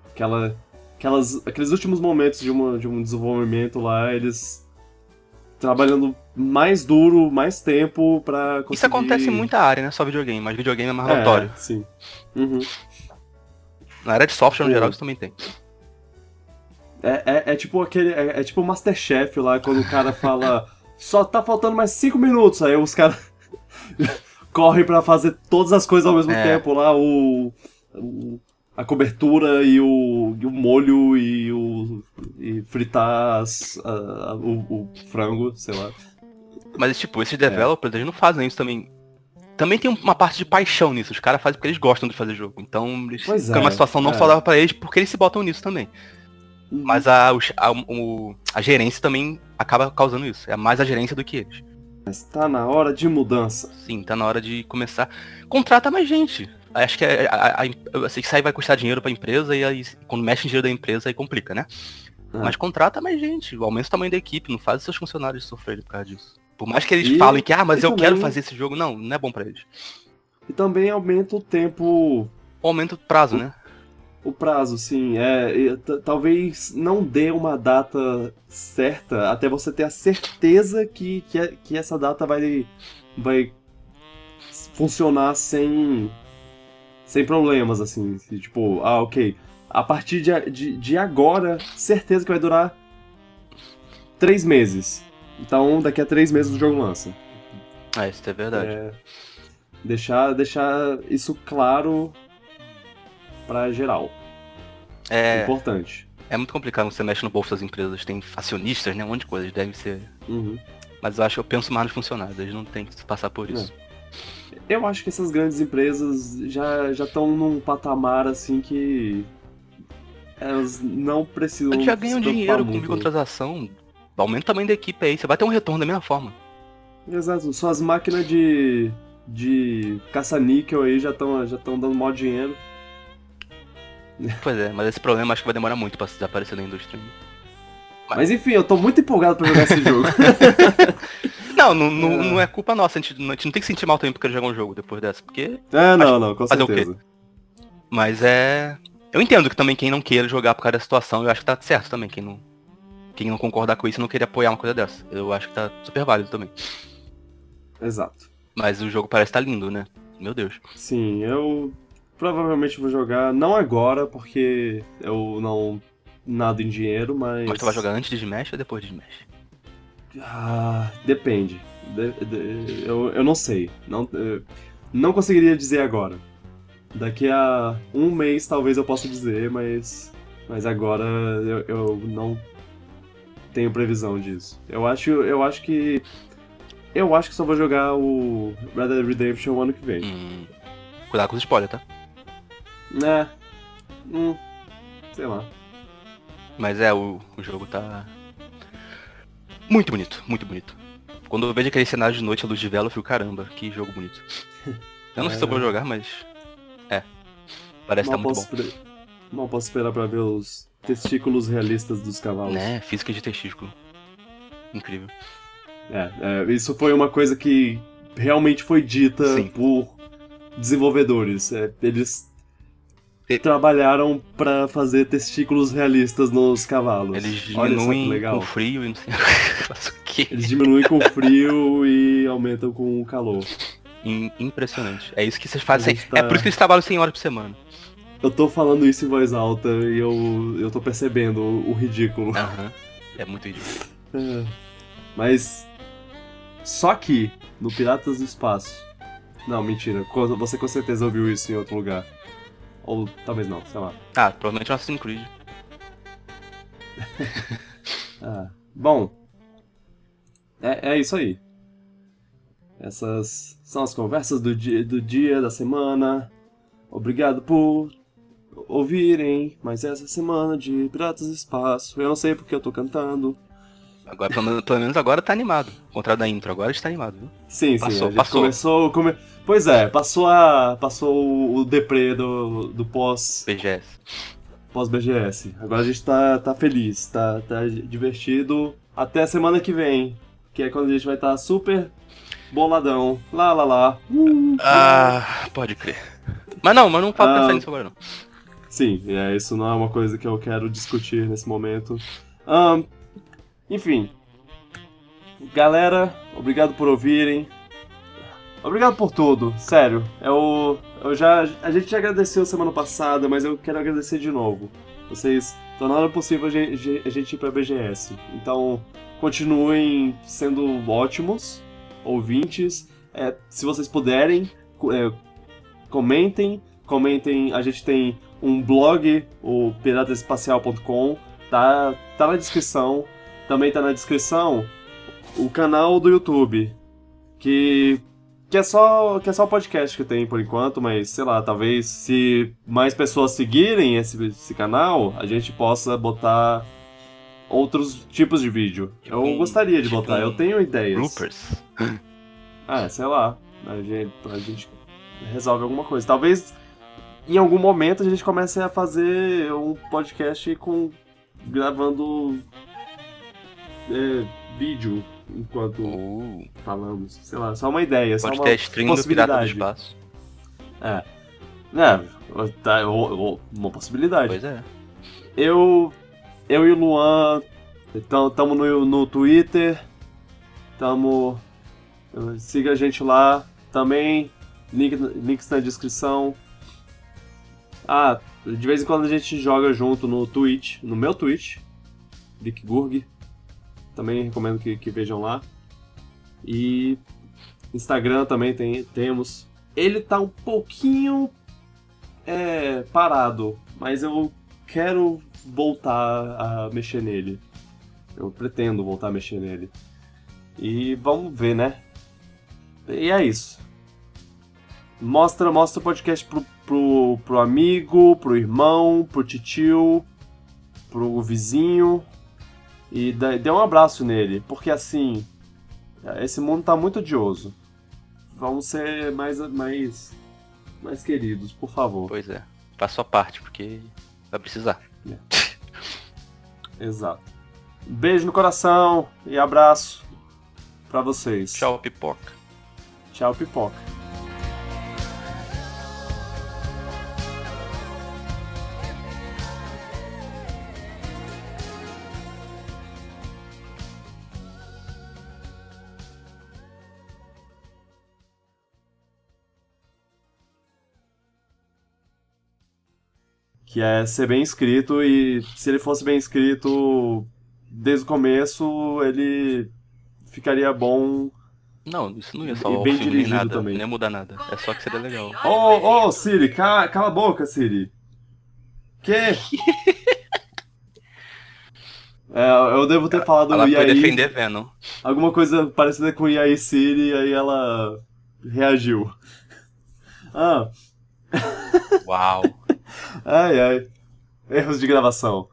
Aquela. Aquelas, aqueles últimos momentos de, uma, de um desenvolvimento lá, eles trabalhando mais duro, mais tempo pra conseguir... Isso acontece em muita área, não é só videogame, mas videogame é mais É, notório. sim. Uhum. Na área de software no Pô. geral isso também tem. É, é, é tipo aquele. É, é tipo o Masterchef lá, quando o cara fala. só tá faltando mais 5 minutos. Aí os caras correm pra fazer todas as coisas ao mesmo É. tempo lá, o, o- a cobertura e o, e o molho e o e fritar as- a- a- o, o frango, sei lá. Mas, tipo, esses developers, eles não fazem isso também. Também tem uma parte de paixão nisso. Os caras fazem porque eles gostam de fazer jogo. Então, eles Pois ficam é, situação não é. saudável pra eles porque eles se botam nisso também. Mas a, a, o- a gerência também acaba causando isso. É mais a gerência do que eles. Mas tá na hora de mudança. Sim, tá na hora de começar. Contrata mais gente. Acho que a, a, a- isso aí vai custar dinheiro pra empresa e aí quando mexe em dinheiro da empresa aí complica, né? É. Mas contrata mais gente, aumenta o tamanho da equipe, não faz os seus funcionários sofrerem por causa disso. Por mais que eles E- falem que, ah, mas eu quero também- fazer esse jogo, não, não é bom pra eles. E também aumenta o tempo Aumenta o prazo, né? O prazo, sim. É, talvez não dê uma data certa até você ter a certeza que, que, é- que essa data vai, vai funcionar sem, sem problemas, assim. Se, Tipo, ah, ok. A partir de, de, de agora, certeza que vai durar três meses. Então, daqui a três meses o jogo lança. É, isso é verdade. É, deixar, deixar isso claro pra geral. É, Importante. é muito complicado você mexe no bolso das empresas, tem acionistas, né? Um monte de coisas, deve ser. Uhum. Mas eu acho que eu penso mais nos funcionários, eles não têm que passar por isso. Eu acho que essas grandes empresas já já estão num patamar assim que elas não precisam. Eles já ganham dinheiro com muito. microtransação, aumenta o tamanho da equipe aí, você vai ter um retorno da mesma forma. Exato. Suas máquinas de de caça-níquel aí já estão já estão dando maior dinheiro. Pois é, mas esse problema acho que vai demorar muito pra desaparecer da indústria. Mas enfim, eu tô muito empolgado pra jogar esse jogo. Não, não, não, É. não é culpa nossa, a gente, não- a gente não tem que sentir mal também porque jogar um jogo depois dessa, porque. É, não, não, com fazer o quê? certeza. Mas é. Eu entendo que também quem não queira jogar por causa da situação, eu acho que tá certo também. Quem não, quem não concordar com isso não queria apoiar uma coisa dessa. Eu acho que tá super válido também. Exato. Mas o jogo parece estar lindo, né? Meu Deus. Sim, eu provavelmente vou jogar não agora porque eu não nado em dinheiro, mas Mas tu vai jogar antes de Smash ou depois de Smash? Ah, depende. De- de- eu, eu não sei. Não, não conseguiria dizer agora. Daqui a um mês talvez eu possa dizer, mas, mas agora eu, eu não tenho previsão disso. Eu acho, eu acho que. Eu acho que só vou jogar o Red Dead Redemption o ano que vem. Hum. Cuidado com os spoilers, tá? É. Hum, sei lá. Mas é, o, o jogo tá. Muito bonito, muito bonito. Quando eu vejo aquele cenário de noite, a luz de vela, eu fico, caramba, que jogo bonito. Eu não sei se eu vou jogar, mas. É. Parece que tá muito bom. esper- mal posso esperar pra ver os testículos realistas dos cavalos. Né? Física de testículo. Incrível. É, é, isso foi uma coisa que realmente foi dita Sim. por desenvolvedores. É, eles trabalharam pra fazer testículos realistas nos cavalos. Eles que diminuem legal. com frio e não sei o quê. Eles diminuem com frio e aumentam com o calor. Im- Impressionante. É isso que vocês fazem. Gente tá- É por isso que eles trabalham 100 horas por semana. Eu tô falando isso em voz alta e eu, eu tô percebendo o, o ridículo. Aham. É muito ridículo. É. Mas. Só que, no Piratas do Espaço. Não, mentira. Você com certeza ouviu isso em outro lugar. Ou talvez não, sei lá. Ah, provavelmente é um Assassin's Creed. Ah, bom. É, é isso aí. Essas são as conversas do dia, do dia, da semana. Obrigado por ouvirem mais essa semana de Piratas do Espaço. Eu não sei porque eu tô cantando. Agora, pelo menos, agora tá animado. Ao contrário da intro, agora está animado, viu? Sim, sim, Passou, gente passou. começou. Come... Pois é, passou a. Passou o- deprê do, do pós, BGS. pós BGS. Agora a gente tá, tá feliz, tá, tá divertido. Até a semana que vem. Que é quando a gente vai estar super boladão. Lá, lá, lá. Uh, Ah, pode crer. Mas não, mas não pode Ah. pensar nisso agora não. Sim, é, isso não é uma coisa que eu quero discutir nesse momento. Ahn, enfim. Galera, obrigado por ouvirem. Obrigado por tudo, sério. Eu, eu já, a gente já agradeceu semana passada, mas eu quero agradecer de novo. Vocês era possível a gente, a gente ir pra BGS. Então continuem sendo ótimos, ouvintes. É, se vocês puderem, é, comentem. Comentem, a gente tem um blog, o pirataespacial.com, tá, tá na descrição. Também tá na descrição o canal do YouTube, que que é só que é só o podcast que tem por enquanto, mas sei lá, talvez se mais pessoas seguirem esse, esse canal, a gente possa botar outros tipos de vídeo. Eu Tipo gostaria de tipo botar, eu tenho ideias. Bloopers. Ah, sei lá. A gente, a gente resolve alguma coisa. Talvez em algum momento a gente comece a fazer um podcast com. gravando. é, vídeo enquanto Uh, falamos. Sei lá, só uma ideia, só uma podcast stream do Pirata do. Espaço. É. É, tá, uma possibilidade. Pois é. Eu, eu e o Luan, então, tamo no, no Twitter, tamo, siga a gente lá também, link, links na descrição. Ah, de vez em quando a gente joga junto no Twitch, no meu Twitch, Vic Gurg, também recomendo que, que vejam lá. E Instagram também tem, temos. Ele tá um pouquinho é, parado, mas eu quero voltar a mexer nele. Eu pretendo voltar a mexer nele. E vamos ver, né? E é isso. Mostra, mostra o podcast pro, pro, pro amigo, pro irmão, pro titio, pro vizinho. E dê um abraço nele, porque assim, esse mundo tá muito odioso. Vamos ser mais, mais, mais queridos, por favor. Pois é. Faça sua parte, porque vai precisar. Exato. Um beijo no coração e abraço pra vocês. Tchau, pipoca. Tchau, pipoca. Que é ser bem escrito e se ele fosse bem escrito desde o começo, ele ficaria bom Não, isso não ia E salvar o bem filme nem dirigido nada. também. Nem ia mudar nada. É só que seria legal. Ô, ô, Siri, cala, cala a boca, Siri. Que? É, eu devo ter falado Ela e foi aí, defender Venom. alguma coisa parecida com e aí Siri, aí ela reagiu. Ah, Uau. ai, ai. Erros de gravação.